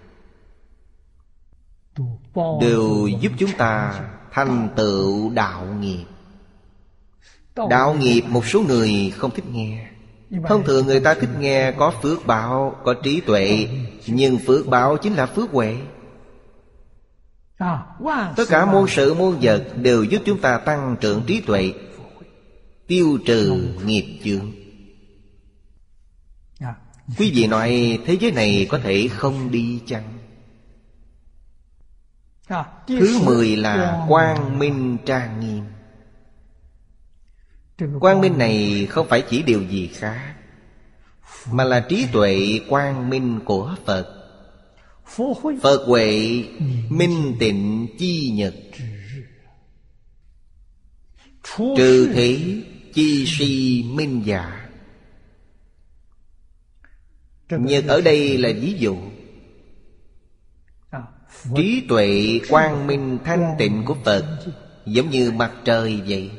Đều giúp chúng ta thành tựu đạo nghiệp. Đạo nghiệp một số người không thích nghe Thông thường người ta thích nghe có phước báo, có trí tuệ Nhưng phước báo chính là phước huệ. Tất cả muôn sự muôn vật đều giúp chúng ta tăng trưởng trí tuệ Tiêu trừ nghiệp chướng. Quý vị nói thế giới này có thể không đi chăng? Thứ mười là quang minh trang nghiêm Quang minh này không phải chỉ điều gì khác, Mà là trí tuệ quang minh của Phật. Phật huệ, minh tịnh, chi nhật. Trừ thế, chi si, minh giả. Nhật ở đây là ví dụ. Trí tuệ quang minh thanh tịnh của Phật Giống như mặt trời vậy.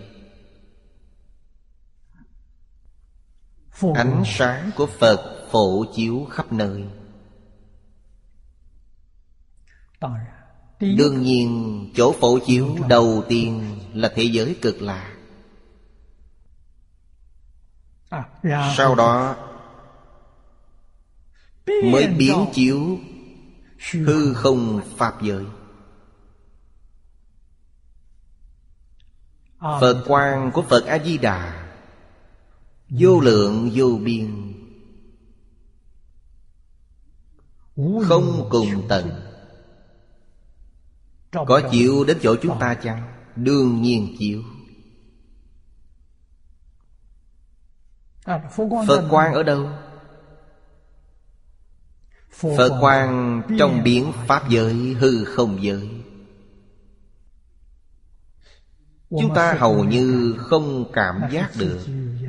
Ánh sáng của Phật phổ chiếu khắp nơi. Đương nhiên chỗ phổ chiếu đầu tiên là thế giới cực lạc Sau đó Mới biến chiếu Hư không. Pháp giới. Phật quan của Phật A-di-đà Vô lượng, vô biên. Không cùng tận Có chịu đến chỗ chúng ta chăng? Đương nhiên chịu. Phật quan ở đâu? Phật quan trong biển Pháp giới, hư không giới. Chúng ta hầu như không cảm giác được.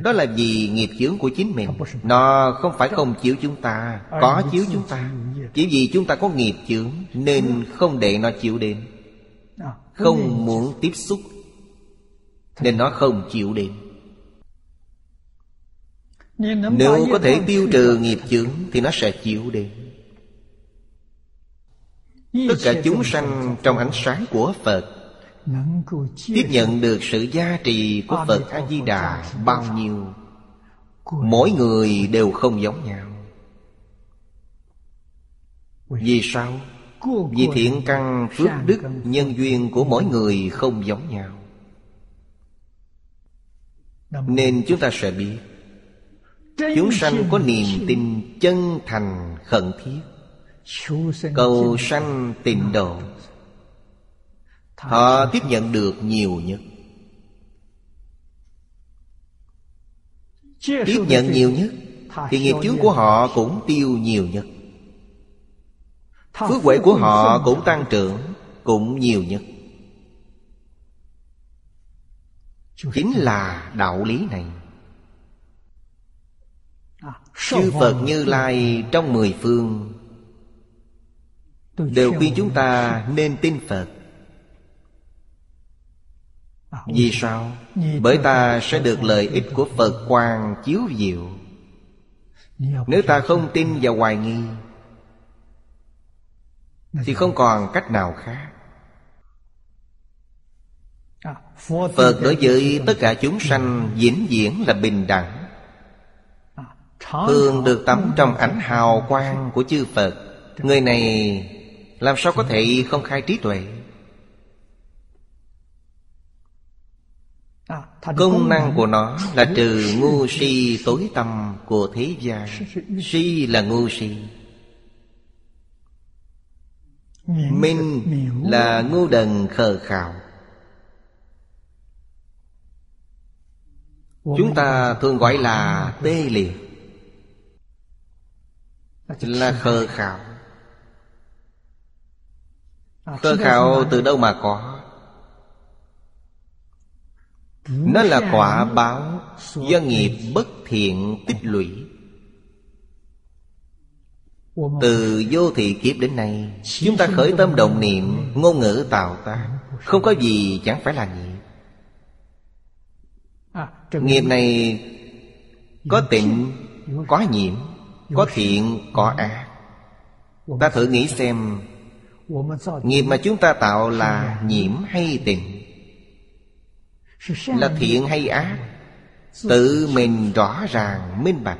Đó là vì nghiệp chướng của chính mình. Nó không phải không chiếu chúng ta, Có chiếu chúng ta. Chỉ vì chúng ta có nghiệp chướng Nên không để nó chịu đến. Không muốn tiếp xúc Nên nó không chịu đến. Nếu có thể tiêu trừ nghiệp chướng Thì nó sẽ chịu đến. Tất cả chúng sanh trong ánh sáng của Phật Tiếp nhận được sự gia trì của Phật A-di-đà bao nhiêu Mỗi người đều không giống nhau. Vì sao? Vì thiện căn phước đức nhân duyên của mỗi người không giống nhau. Nên chúng ta sẽ biết Chúng sanh có niềm tin chân thành khẩn thiết. Cầu sanh tịnh độ Họ tiếp nhận được nhiều nhất. Tiếp nhận nhiều nhất. Thì nghiệp chướng của họ cũng tiêu nhiều nhất. Phước huệ của họ cũng tăng trưởng Cũng nhiều nhất. Chính là đạo lý này. Chư Phật Như Lai trong mười phương Đều khuyên chúng ta nên tin Phật Vì sao? Bởi ta sẽ được lợi ích của Phật. Quang chiếu diệu. Nếu ta không tin và hoài nghi Thì không còn cách nào khác. Phật đối với tất cả chúng sanh vĩnh viễn là bình đẳng. Thường được tắm trong ánh hào quang của chư Phật. Người này làm sao có thể không khai trí tuệ Công năng của nó là trừ ngu si tối tâm của thế gian. Si là ngu si. Minh là ngu đần khờ khạo. Chúng ta thường gọi là tê liệt. Là khờ khạo. Khờ khạo từ đâu mà có Nó là quả báo Do nghiệp bất thiện tích lũy. Từ vô thị kiếp đến nay Chúng ta khởi tâm động niệm Ngôn ngữ tạo ta Không có gì chẳng phải là nghiệp. Nghiệp này Có tịnh Có nhiễm Có thiện Có ác. Ta thử nghĩ xem Nghiệp mà chúng ta tạo là nhiễm hay tịnh là thiện hay ác, Tự mình rõ ràng, minh bạch.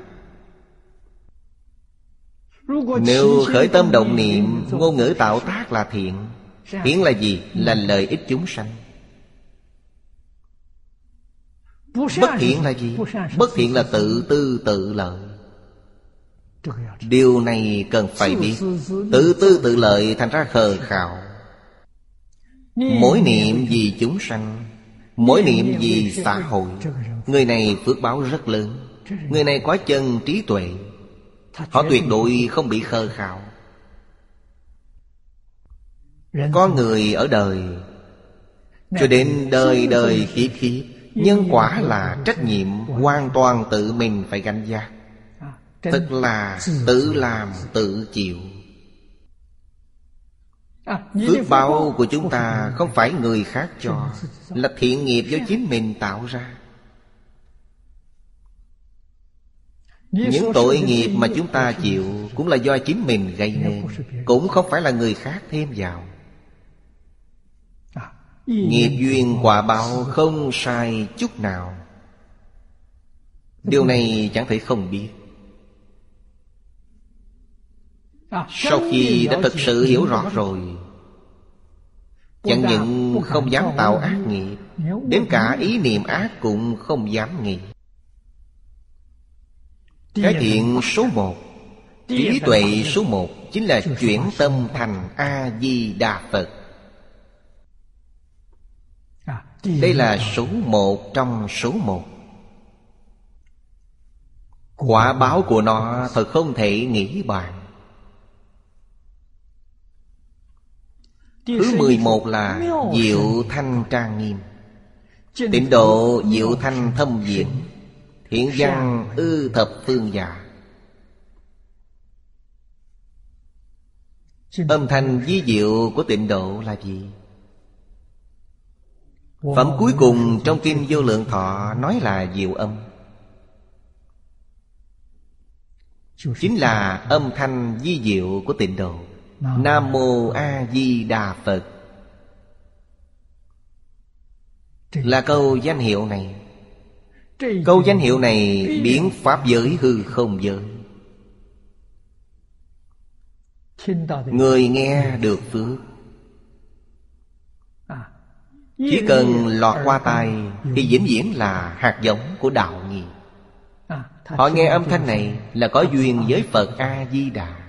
Nếu khởi tâm động niệm, Ngôn ngữ tạo tác là thiện Thiện là gì? Là lợi ích chúng sanh. Bất thiện là gì? Bất thiện là tự tư, tự lợi. Điều này cần phải biết. Tự tư, tự lợi thành ra khờ khạo. Mỗi niệm vì chúng sanh Mỗi niệm vì xã hội Người này phước báo rất lớn. Người này có chân trí tuệ. Họ tuyệt đối không bị khờ khạo. Có người ở đời, Cho đến đời đời khí khí, Nhân quả là trách nhiệm Hoàn toàn tự mình phải gánh giác Thật là tự làm, tự chịu. Phước báo của chúng ta không phải người khác cho Là thiện nghiệp do chính mình tạo ra. Những tội nghiệp mà chúng ta chịu Cũng là do chính mình gây nên Cũng không phải là người khác thêm vào. Nghiệp duyên quả báo không sai chút nào. Điều này chẳng thể không biết. Sau khi đã thực sự hiểu rõ rồi Chẳng những không dám tạo ác nghiệp Đến cả ý niệm ác cũng không dám nghĩ. Cái thiện số một Trí tuệ số một Chính là chuyển tâm thành A-di-đà Phật. Đây là số một trong số một. Quả báo của nó thật không thể nghĩ bàn Thứ mười một là Diệu Thanh Trang Nghiêm. Tịnh độ Diệu Thanh Thâm Viện. Thiện văn ư thập phương giả Âm thanh di diệu của tịnh độ là gì? Phẩm cuối cùng trong Kinh Vô Lượng Thọ nói là diệu âm. Chính là âm thanh di diệu của tịnh độ Nam Mô A Di Đà Phật. Là câu danh hiệu này. Câu danh hiệu này biến Pháp giới hư không giới. Người nghe được phước. Chỉ cần lọt qua tai Thì vĩnh viễn là hạt giống của đạo nghiệp. Họ nghe âm thanh này là có duyên với Phật A-di-đà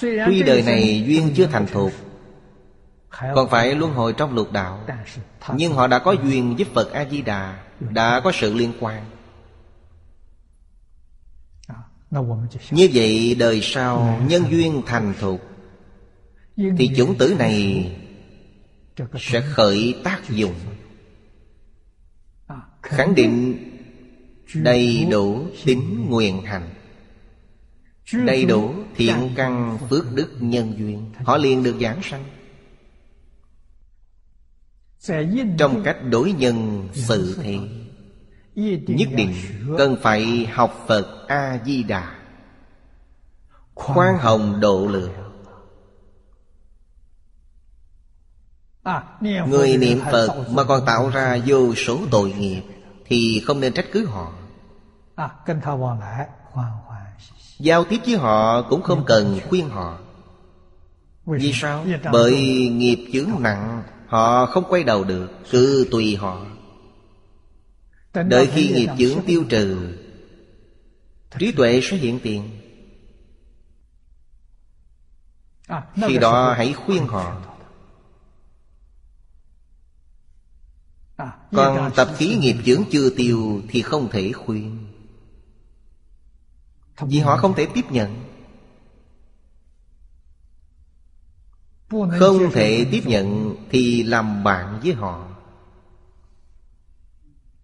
Tuy đời này duyên chưa thành thục Còn phải luân hồi trong lục đạo. Nhưng họ đã có duyên với Phật A-di-đà Đã có sự liên quan. Như vậy đời sau nhân duyên thành thục Thì chủng tử này Sẽ khởi tác dụng. Khẳng định đầy đủ tính nguyện hành Đầy đủ thiện căn phước đức nhân duyên. Họ liền được giảng sanh. Trong cách đối nhân sự thế Nhất định cần phải học Phật A-di-đà Khoan hồng độ lượng. Người niệm Phật mà còn tạo ra vô số tội nghiệp Thì không nên trách cứ họ Giao tiếp với họ cũng không cần khuyên họ. Vì sao? Bởi nghiệp chướng nặng Họ không quay đầu được Cứ tùy họ. Đợi khi nghiệp chướng tiêu trừ Trí tuệ sẽ hiện tiền. Khi đó hãy khuyên họ. Còn tập khí nghiệp chướng chưa tiêu Thì không thể khuyên vì họ không thể tiếp nhận. Không thể tiếp nhận Thì làm bạn với họ.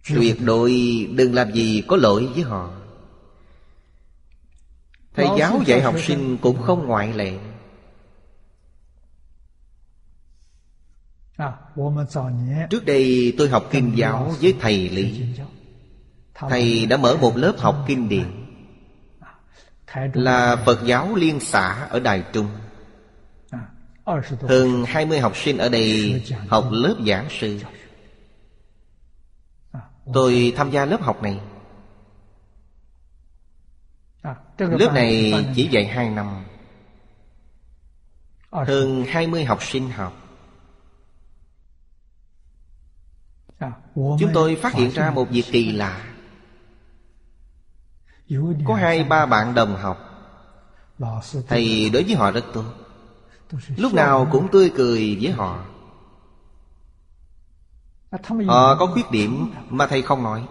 Tuyệt đối đừng làm gì có lỗi với họ. Thầy giáo dạy học sinh cũng không ngoại lệ. À, Trước đây tôi học kinh giáo với thầy Lý. Thầy đã mở một lớp học kinh điển Là Phật giáo liên xã ở Đài Trung. à, Hơn 20 học sinh ở đây học lớp giảng sư. À, Tôi tham gia lớp học này. Lớp này chỉ dạy 2 năm. Hơn 20 học sinh học. Chúng tôi phát hiện ra một việc kỳ lạ Có hai ba bạn đồng học. Thầy đối với họ rất tốt. Lúc nào cũng tươi cười với họ. Họ có khuyết điểm mà thầy không nói.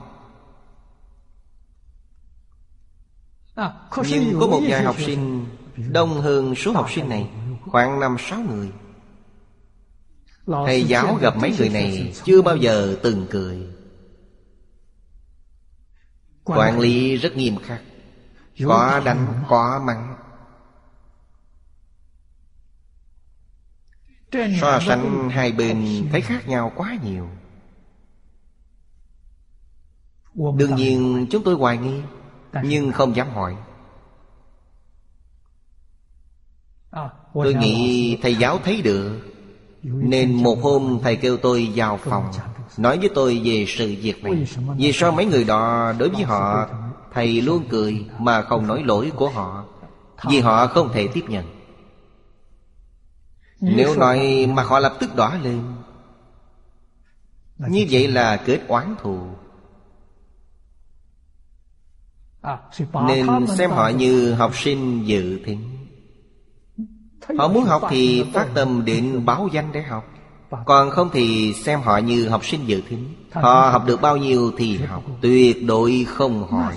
À, Nhưng có một vài học sinh Đông hơn số học sinh này Khoảng năm sáu người. Thầy giáo gặp mấy người này Chưa bao giờ từng cười Quản lý rất nghiêm khắc. Có đánh, có mắng. So sánh hai bên thấy khác nhau quá nhiều. Đương nhiên chúng tôi hoài nghi nhưng không dám hỏi. À, Tôi nghĩ thầy giáo thấy được Nên một hôm thầy kêu tôi vào phòng Nói với tôi về sự việc này. Vì sao mấy người đó đối với họ, Thầy luôn cười mà không nói lỗi của họ? Vì họ không thể tiếp nhận. Nếu nói mà họ lập tức đỏ lên, Như vậy là kết oán thù. Nên xem họ như học sinh dự thính Họ muốn học thì phát tâm định báo danh để học. Còn không thì xem họ như học sinh dự thính. Họ học được bao nhiêu thì học Tuyệt đối không hỏi.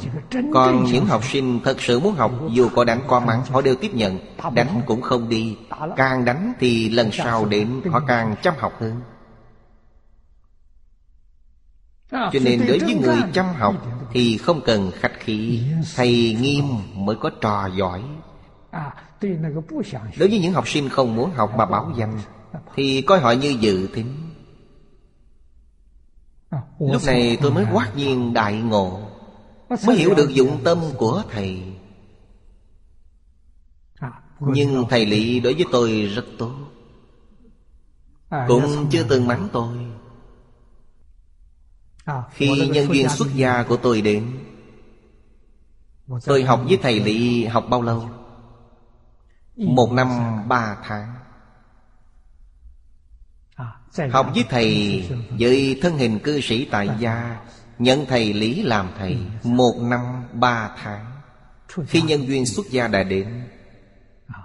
Còn những học sinh thật sự muốn học Dù có đánh có mắng Họ đều tiếp nhận. Đánh cũng không đi. Càng đánh thì lần sau đến Họ càng chăm học hơn. À, Cho nên đối với người chăm học Thì không cần khách khí. Thầy nghiêm mới có trò giỏi. À, Đối với những học sinh không muốn học mà bảo danh thì coi họ như dự tính. Lúc này tôi mới quát nhiên đại ngộ, Mới hiểu được dụng tâm của thầy Nhưng thầy Lý đối với tôi rất tốt Cũng chưa từng mắng tôi Khi nhân viên xuất gia của tôi đến, Tôi học với thầy Lý học bao lâu? Một năm ba tháng Học với thầy với thân hình cư sĩ tại gia Nhận thầy Lý làm thầy Một năm ba tháng. Khi nhân viên xuất gia đã đến à,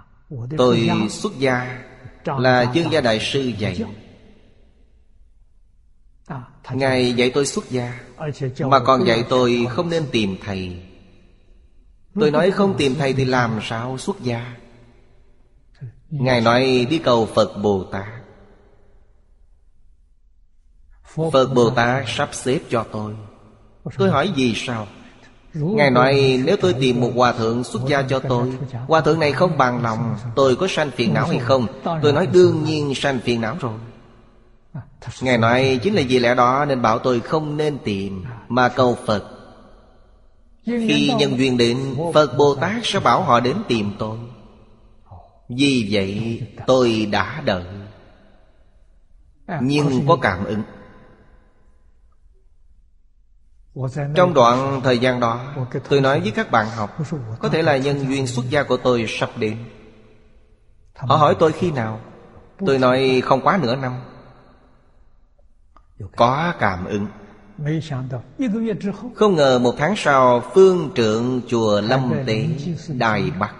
Tôi xuất gia là dương gia đại sư dạy. Ngài dạy tôi xuất gia Mà còn dạy tôi không nên tìm thầy. Tôi nói không tìm thầy thì làm sao xuất gia? Ngài nói đi cầu Phật Bồ Tát Phật Bồ Tát sắp xếp cho tôi. Tôi hỏi vì sao? Ngài nói, nếu tôi tìm một hòa thượng xuất gia cho tôi, Hòa thượng này không bằng lòng, Tôi có sanh phiền não hay không? Tôi nói, đương nhiên sanh phiền não rồi. Ngài nói, chính là vì lẽ đó nên bảo tôi không nên tìm, Mà cầu Phật. Khi nhân duyên đến, Phật Bồ Tát sẽ bảo họ đến tìm tôi. Vì vậy, tôi đã đợi. Nhưng có cảm ứng. Trong đoạn thời gian đó Tôi nói với các bạn học Có thể là nhân duyên xuất gia của tôi sắp đến. Họ hỏi tôi khi nào? Tôi nói không quá nửa năm. Có cảm ứng. Không? Ngờ một tháng sau Phương trượng chùa Lâm Tế Đài Bắc.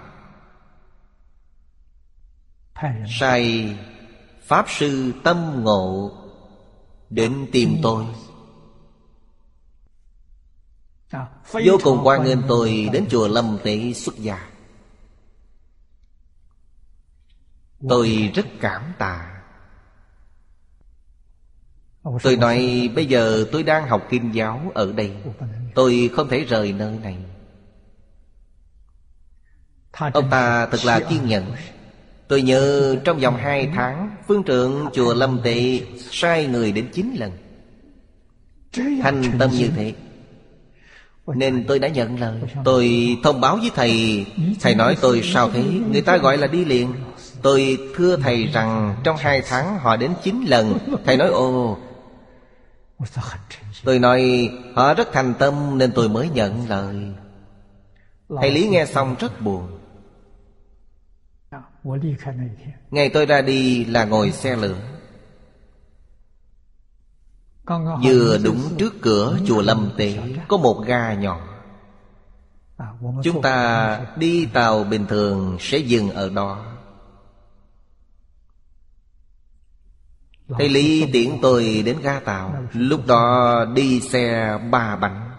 Sai Pháp sư tâm ngộ Đến tìm tôi Vô cùng quan nghênh tôi Đến chùa Lâm Tế xuất gia. Tôi rất cảm tạ. Tôi nói bây giờ tôi đang học kinh giáo ở đây. Tôi không thể rời nơi này. Ông ta thật là kiên nhẫn. Tôi nhớ trong vòng hai tháng Phương trưởng chùa Lâm Tệ Sai người đến chín lần. Thành tâm như thế Nên tôi đã nhận lời. Tôi thông báo với thầy. Thầy nói tôi sao thế? Người ta gọi là đi liền. Tôi thưa thầy rằng Trong hai tháng họ đến chín lần. Thầy nói ồ. Tôi nói họ rất thành tâm Nên tôi mới nhận lời. Thầy Lý nghe xong rất buồn. Ngày tôi ra đi là ngồi xe lửa Vừa đúng trước cửa chùa Lâm Tế Có một ga nhỏ. Chúng ta đi tàu bình thường sẽ dừng ở đó. Thầy Lý tiễn tôi đến ga tàu. Lúc đó đi xe ba bánh.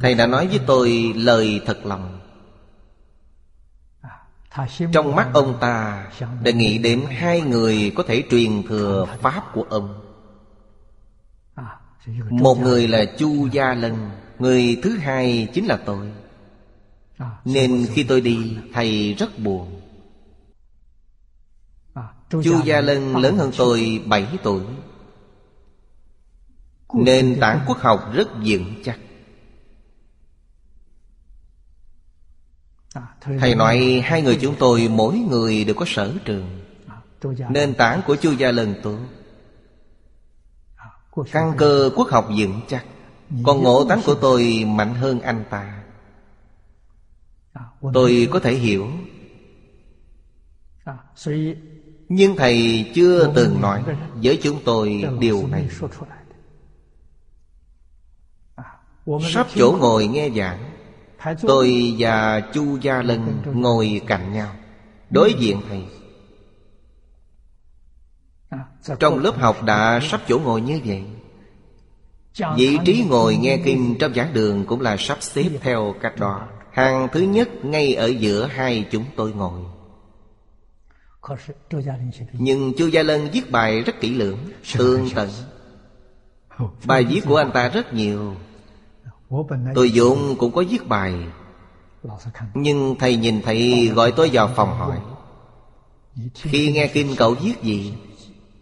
Thầy đã nói với tôi lời thật lòng. Trong mắt ông ta Đã nghĩ đến hai người có thể truyền thừa Pháp của ông Một người là Chu Gia Lân Người thứ hai chính là tôi. Nên khi tôi đi Thầy rất buồn. Chu Gia Lân lớn hơn tôi 7 tuổi. Nền tảng quốc học rất vững chắc. Thầy nói hai người chúng tôi mỗi người đều có sở trường. Nền tảng của Chu Gia Lân tốt Căn cơ quốc học vững chắc Còn ngộ tánh của tôi mạnh hơn anh ta. Tôi có thể hiểu. Nhưng Thầy chưa từng nói với chúng tôi điều này. Sắp chỗ ngồi nghe giảng Tôi và Chu Gia Lân ngồi cạnh nhau Đối diện Thầy Trong lớp học đã sắp chỗ ngồi như vậy. Vị trí ngồi nghe kinh trong giảng đường Cũng là sắp xếp theo cách đó. Hàng thứ nhất ngay ở giữa hai chúng tôi ngồi. Nhưng Chu Gia Lân viết bài rất kỹ lưỡng Tương tận. Bài viết của anh ta rất nhiều. Tôi Dũng cũng có viết bài. Nhưng thầy nhìn thầy gọi tôi vào phòng hỏi. Khi nghe kinh cậu viết gì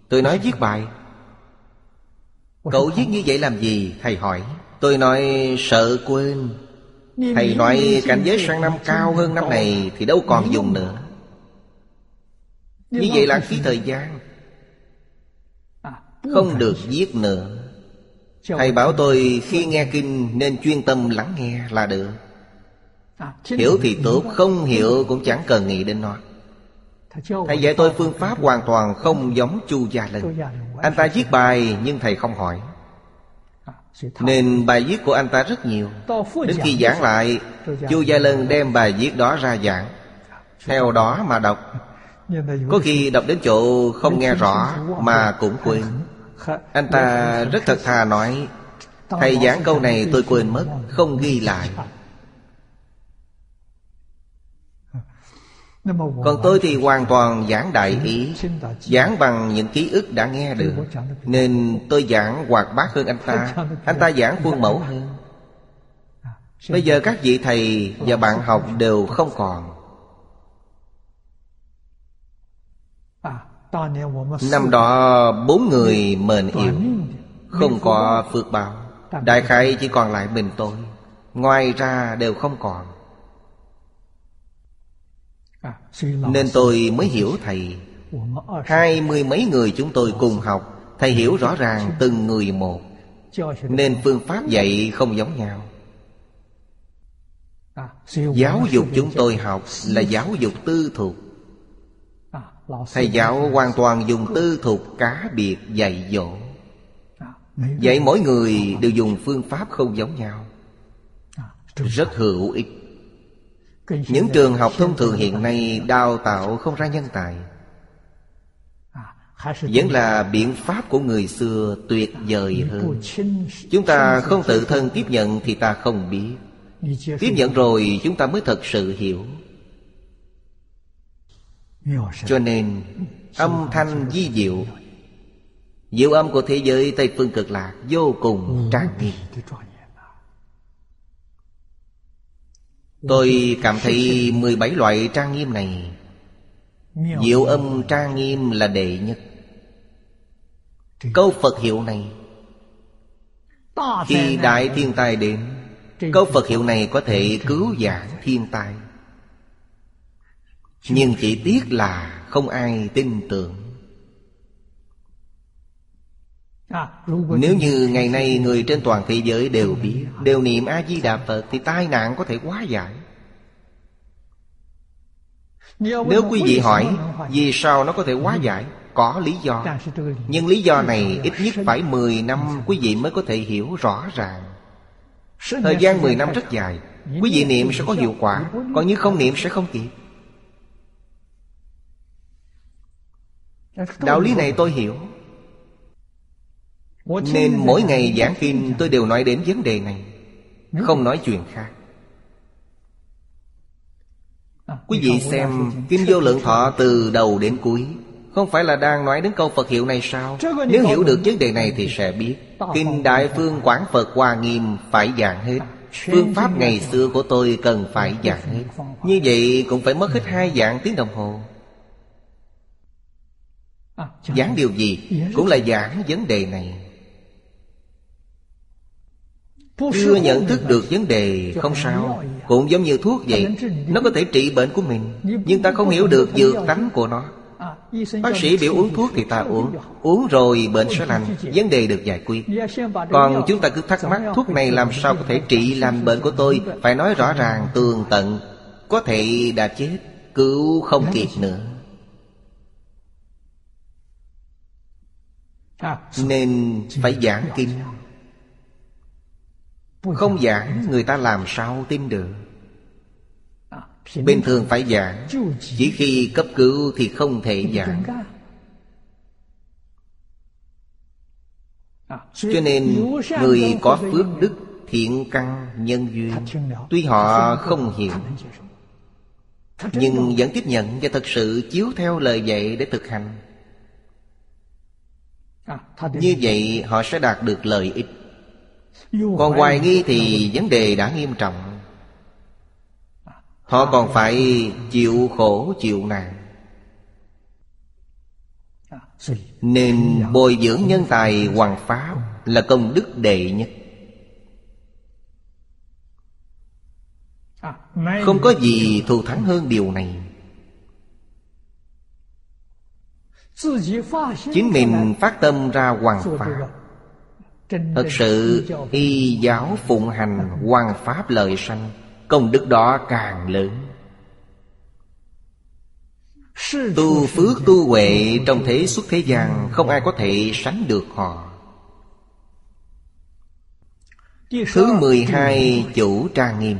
Tôi nói viết bài. Cậu viết như vậy làm gì? Thầy hỏi. Tôi nói sợ quên. Thầy nói cảnh giới sang năm cao hơn năm này Thì đâu còn dùng nữa. Như vậy là phí thời gian. À, Không được viết nữa. Thầy bảo tôi khi nghe kinh nên chuyên tâm lắng nghe là được. À, Hiểu thì tốt, không hiểu cũng chẳng cần nghĩ đến nó Thầy dạy tôi phương pháp hoàn toàn không giống Chu Gia Lân. Anh ta viết bài nhưng thầy không hỏi. Nên bài viết của anh ta rất nhiều. Đến khi giảng lại Chu Gia Lân đem bài viết đó ra giảng. Theo đó mà đọc. Có khi đọc đến chỗ không nghe rõ Mà cũng quên. Anh ta rất thật thà nói Thầy giảng câu này tôi quên mất Không ghi lại Còn tôi thì hoàn toàn giảng đại ý, Giảng bằng những ký ức đã nghe được. Nên tôi giảng hoạt bát hơn anh ta. Anh ta giảng khuôn mẫu hơn. Bây giờ các vị thầy và bạn học đều không còn. Năm đó, bốn người mền yếu, Không có phước báo. Đại khai chỉ còn lại mình tôi. Ngoài ra đều không còn. Nên tôi mới hiểu thầy. Hai mươi mấy người chúng tôi cùng học. Thầy hiểu rõ ràng từng người một. Nên phương pháp dạy không giống nhau. Giáo dục chúng tôi học là giáo dục tư thuộc Thầy giáo hoàn toàn dùng tư thục cá biệt dạy dỗ. Dạy mỗi người đều dùng phương pháp không giống nhau. Rất hữu ích Những trường học thông thường hiện nay đào tạo không ra nhân tài. Vẫn là biện pháp của người xưa tuyệt vời hơn. Chúng ta không tự thân tiếp nhận thì ta không biết. Tiếp nhận rồi chúng ta mới thật sự hiểu. Cho nên âm thanh di diệu Diệu âm của thế giới Tây Phương Cực Lạc Vô cùng trang nghiêm Tôi cảm thấy 17 loại trang nghiêm này Diệu âm trang nghiêm là đệ nhất. Câu Phật hiệu này Khi đại thiên tai đến Câu Phật hiệu này có thể cứu giảng thiên tai. Nhưng chỉ tiếc là không ai tin tưởng Nếu như ngày nay người trên toàn thế giới đều biết Đều niệm A-di-đà Phật Thì tai nạn có thể quá giải Nếu quý vị hỏi Vì sao nó có thể quá giải Có lý do. Nhưng lý do này ít nhất phải 10 năm Quý vị mới có thể hiểu rõ ràng. Thời gian 10 năm rất dài. Quý vị niệm sẽ có hiệu quả Còn như không niệm sẽ không kịp. Đạo lý này tôi hiểu Nên mỗi ngày giảng kinh tôi đều nói đến vấn đề này. Không nói chuyện khác. Quý vị xem Kim Vô Lượng Thọ từ đầu đến cuối Không phải là đang nói đến câu Phật hiệu này sao? Nếu hiểu được vấn đề này thì sẽ biết. Kinh Đại Phương Quảng Phật Hoa Nghiêm phải giảng hết. Phương pháp ngày xưa của tôi cần phải giảng hết. Như vậy cũng phải mất hết hai dạng tiếng đồng hồ. Giảng điều gì? Cũng là giảng vấn đề này Chưa nhận thức được vấn đề không sao. Cũng giống như thuốc vậy Nó có thể trị bệnh của mình Nhưng ta không hiểu được dược tánh của nó. Bác sĩ biểu uống thuốc thì ta uống. Uống rồi bệnh sẽ lành. Vấn đề được giải quyết. Còn chúng ta cứ thắc mắc Thuốc này làm sao có thể trị lành bệnh của tôi? Phải nói rõ ràng tường tận. Có thể đã chết Cứu không kịp nữa. Nên phải giảng kinh Không giảng người ta làm sao tin được? Bình thường phải giảng Chỉ khi cấp cứu thì không thể giảng. Cho nên người có phước đức thiện căn nhân duyên Tuy họ không hiểu Nhưng vẫn tiếp nhận và thật sự chiếu theo lời dạy để thực hành. Như vậy họ sẽ đạt được lợi ích Còn hoài nghi thì vấn đề đã nghiêm trọng. Họ còn phải chịu khổ chịu nạn. Nên bồi dưỡng nhân tài hoàng pháp Là công đức đệ nhất. Không có gì thù thắng hơn điều này. Chính mình phát tâm ra hoàng pháp Thật sự y giáo phụng hành hoàng pháp lợi sanh Công đức đó càng lớn. Tu phước tu huệ trong thế xuất thế gian Không ai có thể sánh được họ. Thứ mười hai chủ trang nghiêm.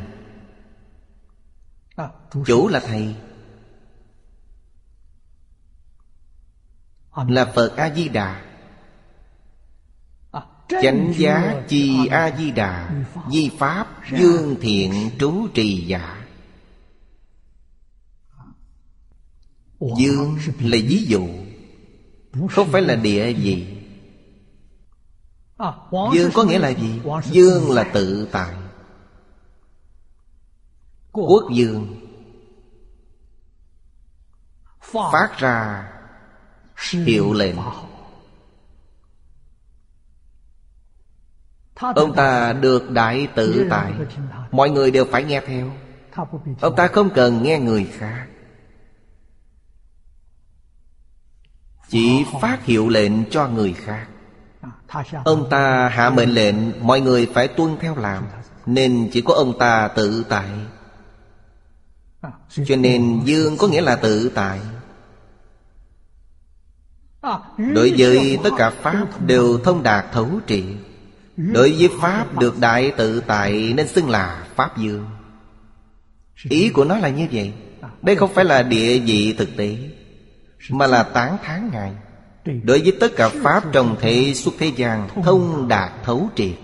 Chủ là thầy. Là Phật A-di-đà Chánh giá chi A-di-đà Di Pháp Dương Thiện Trú Trì Giả Dương là ví dụ Không phải là địa gì? Dương có nghĩa là gì? Dương là tự tại. Quốc dương. Phát ra hiệu lệnh Ông ta được đại tự tại. Mọi người đều phải nghe theo. Ông ta không cần nghe người khác. Chỉ phát hiệu lệnh cho người khác. Ông ta hạ mệnh lệnh Mọi người phải tuân theo làm. Nên chỉ có ông ta tự tại. Cho nên dương có nghĩa là tự tại. Đối với tất cả Pháp đều thông đạt thấu trị Đối với Pháp được đại tự tại nên xưng là Pháp Dương. Ý của nó là như vậy. Đây không phải là địa vị thực tế, Mà là tán thán Ngài. Đối với tất cả Pháp trong thế xuất thế gian, Thông đạt thấu triệt.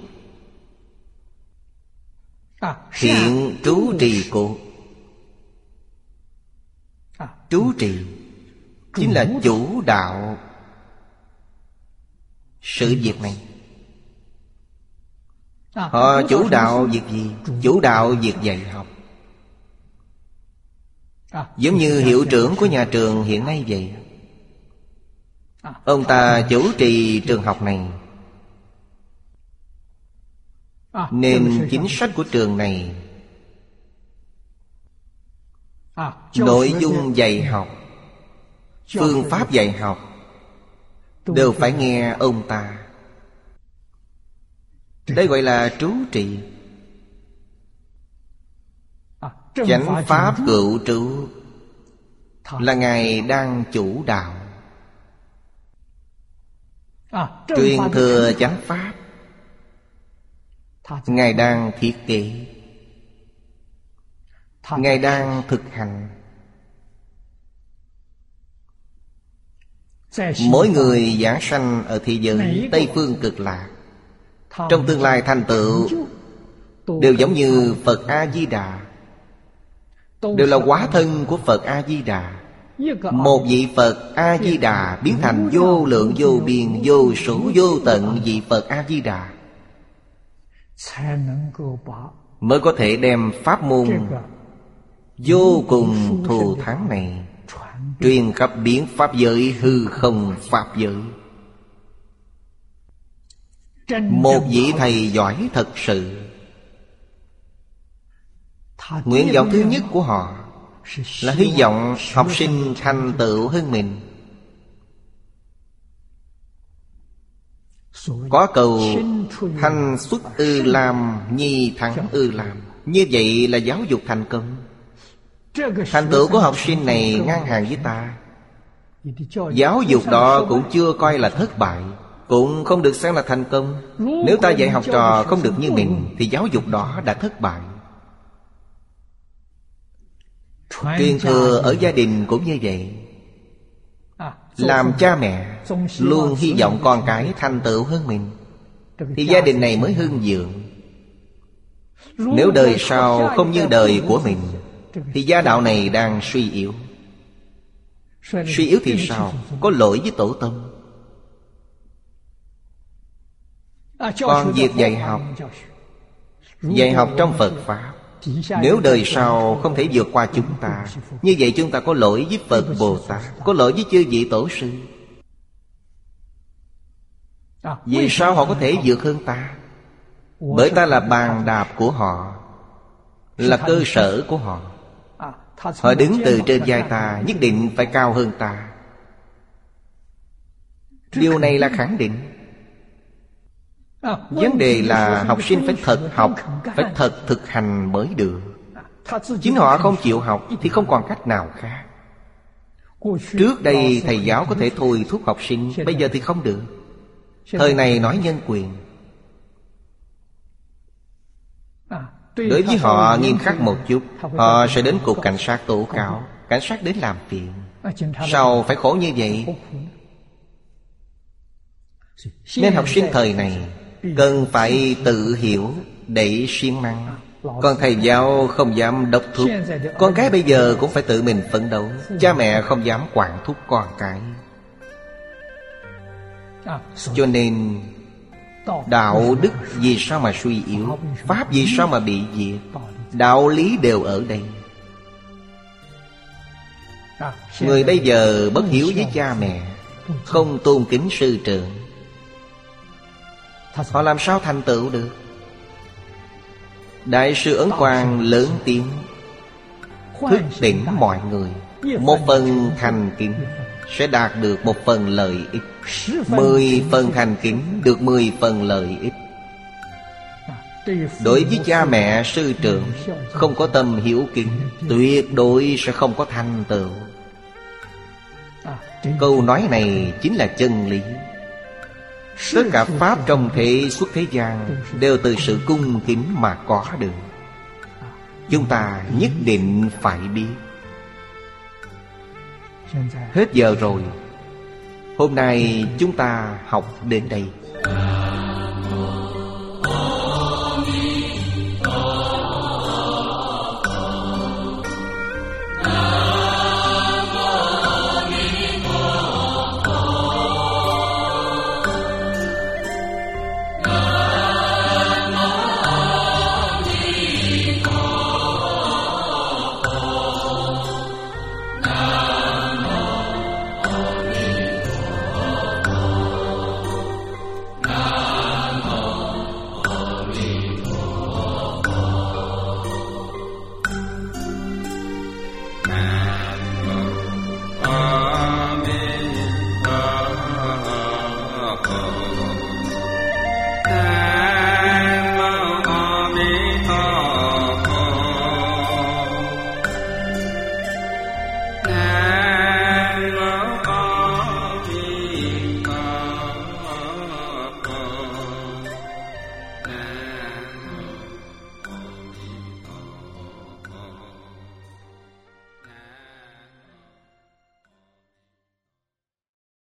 Thiện trú trì cụ Trú trì chính là chủ đạo sự việc này họ chủ đạo việc gì? Chủ đạo việc dạy học. Giống như hiệu trưởng của nhà trường hiện nay vậy. Ông ta chủ trì trường học này. Nên chính sách của trường này nội dung dạy học phương pháp dạy học đều phải nghe ông ta đây gọi là trú trì. Chánh pháp cựu trụ là ngài đang chủ đạo. Truyền thừa chánh pháp, ngài đang thiết kế. Ngài đang thực hành. Mỗi người giảng sanh ở thế giới tây phương cực lạc trong tương lai thành tựu đều giống như phật a di đà đều là quá thân của phật a di đà một vị phật a di đà biến thành vô lượng vô biên vô số vô tận vị phật a di đà mới có thể đem pháp môn vô cùng thù thắng này truyền khắp biến pháp giới hư không pháp giới một vị thầy giỏi thật sự. Nguyện vọng thứ nhất của họ là hy vọng học sinh thành tựu hơn mình. Có cầu thanh xuất ư làm nhi thắng ư làm. Như vậy là giáo dục thành công. Thành tựu của học sinh này ngang hàng với ta. giáo dục đó cũng chưa coi là thất bại cũng không được xem là thành công. Nếu ta dạy học trò không được như mình thì giáo dục đó đã thất bại. Truyền thừa ở gia đình cũng như vậy. Làm cha mẹ luôn hy vọng con cái thành tựu hơn mình. Thì gia đình này mới hưng vượng nếu đời sau không như đời của mình thì gia đạo này đang suy yếu. Suy yếu thì sao? có lỗi với tổ tông còn việc dạy học. dạy học trong phật pháp. Nếu đời sau không thể vượt qua chúng ta Như vậy chúng ta có lỗi với Phật Bồ Tát Có lỗi với chư vị Tổ sư. Vì sao họ có thể vượt hơn ta? Bởi ta là bàn đạp của họ Là cơ sở của họ. Họ đứng từ trên vai ta Nhất định phải cao hơn ta. Điều này là khẳng định Vấn đề là học sinh phải thật học Phải thật thực hành mới được. Chính họ không chịu học Thì không còn cách nào khác. Trước đây thầy giáo có thể thôi thúc học sinh Bây giờ thì không được. Thời này nói nhân quyền. Đối với họ nghiêm khắc một chút Họ sẽ đến cục cảnh sát tố cáo Cảnh sát đến làm phiền. Sao phải khổ như vậy? Nên học sinh thời này Cần phải tự hiểu để siêng năng con thầy giáo không dám đốc thúc. Con cái bây giờ cũng phải tự mình phấn đấu. Cha mẹ không dám quản thúc con cái. Cho nên, Đạo đức vì sao mà suy yếu, Pháp vì sao mà bị diệt, Đạo lý đều ở đây. Người bây giờ bất hiếu với cha mẹ, Không tôn kính sư trưởng. Họ làm sao thành tựu được? Đại sư Ấn Quang lớn tiếng Thức tỉnh mọi người. Một phần thành kính Sẽ đạt được một phần lợi ích. Mười phần thành kính Được mười phần lợi ích. Đối với cha mẹ sư trưởng Không có tâm hiểu kính Tuyệt đối sẽ không có thành tựu. Câu nói này chính là chân lý Tất cả Pháp trong thế xuất thế gian Đều từ sự cung kính mà có được. Chúng ta nhất định phải biết. Hết giờ rồi. Hôm nay chúng ta học đến đây.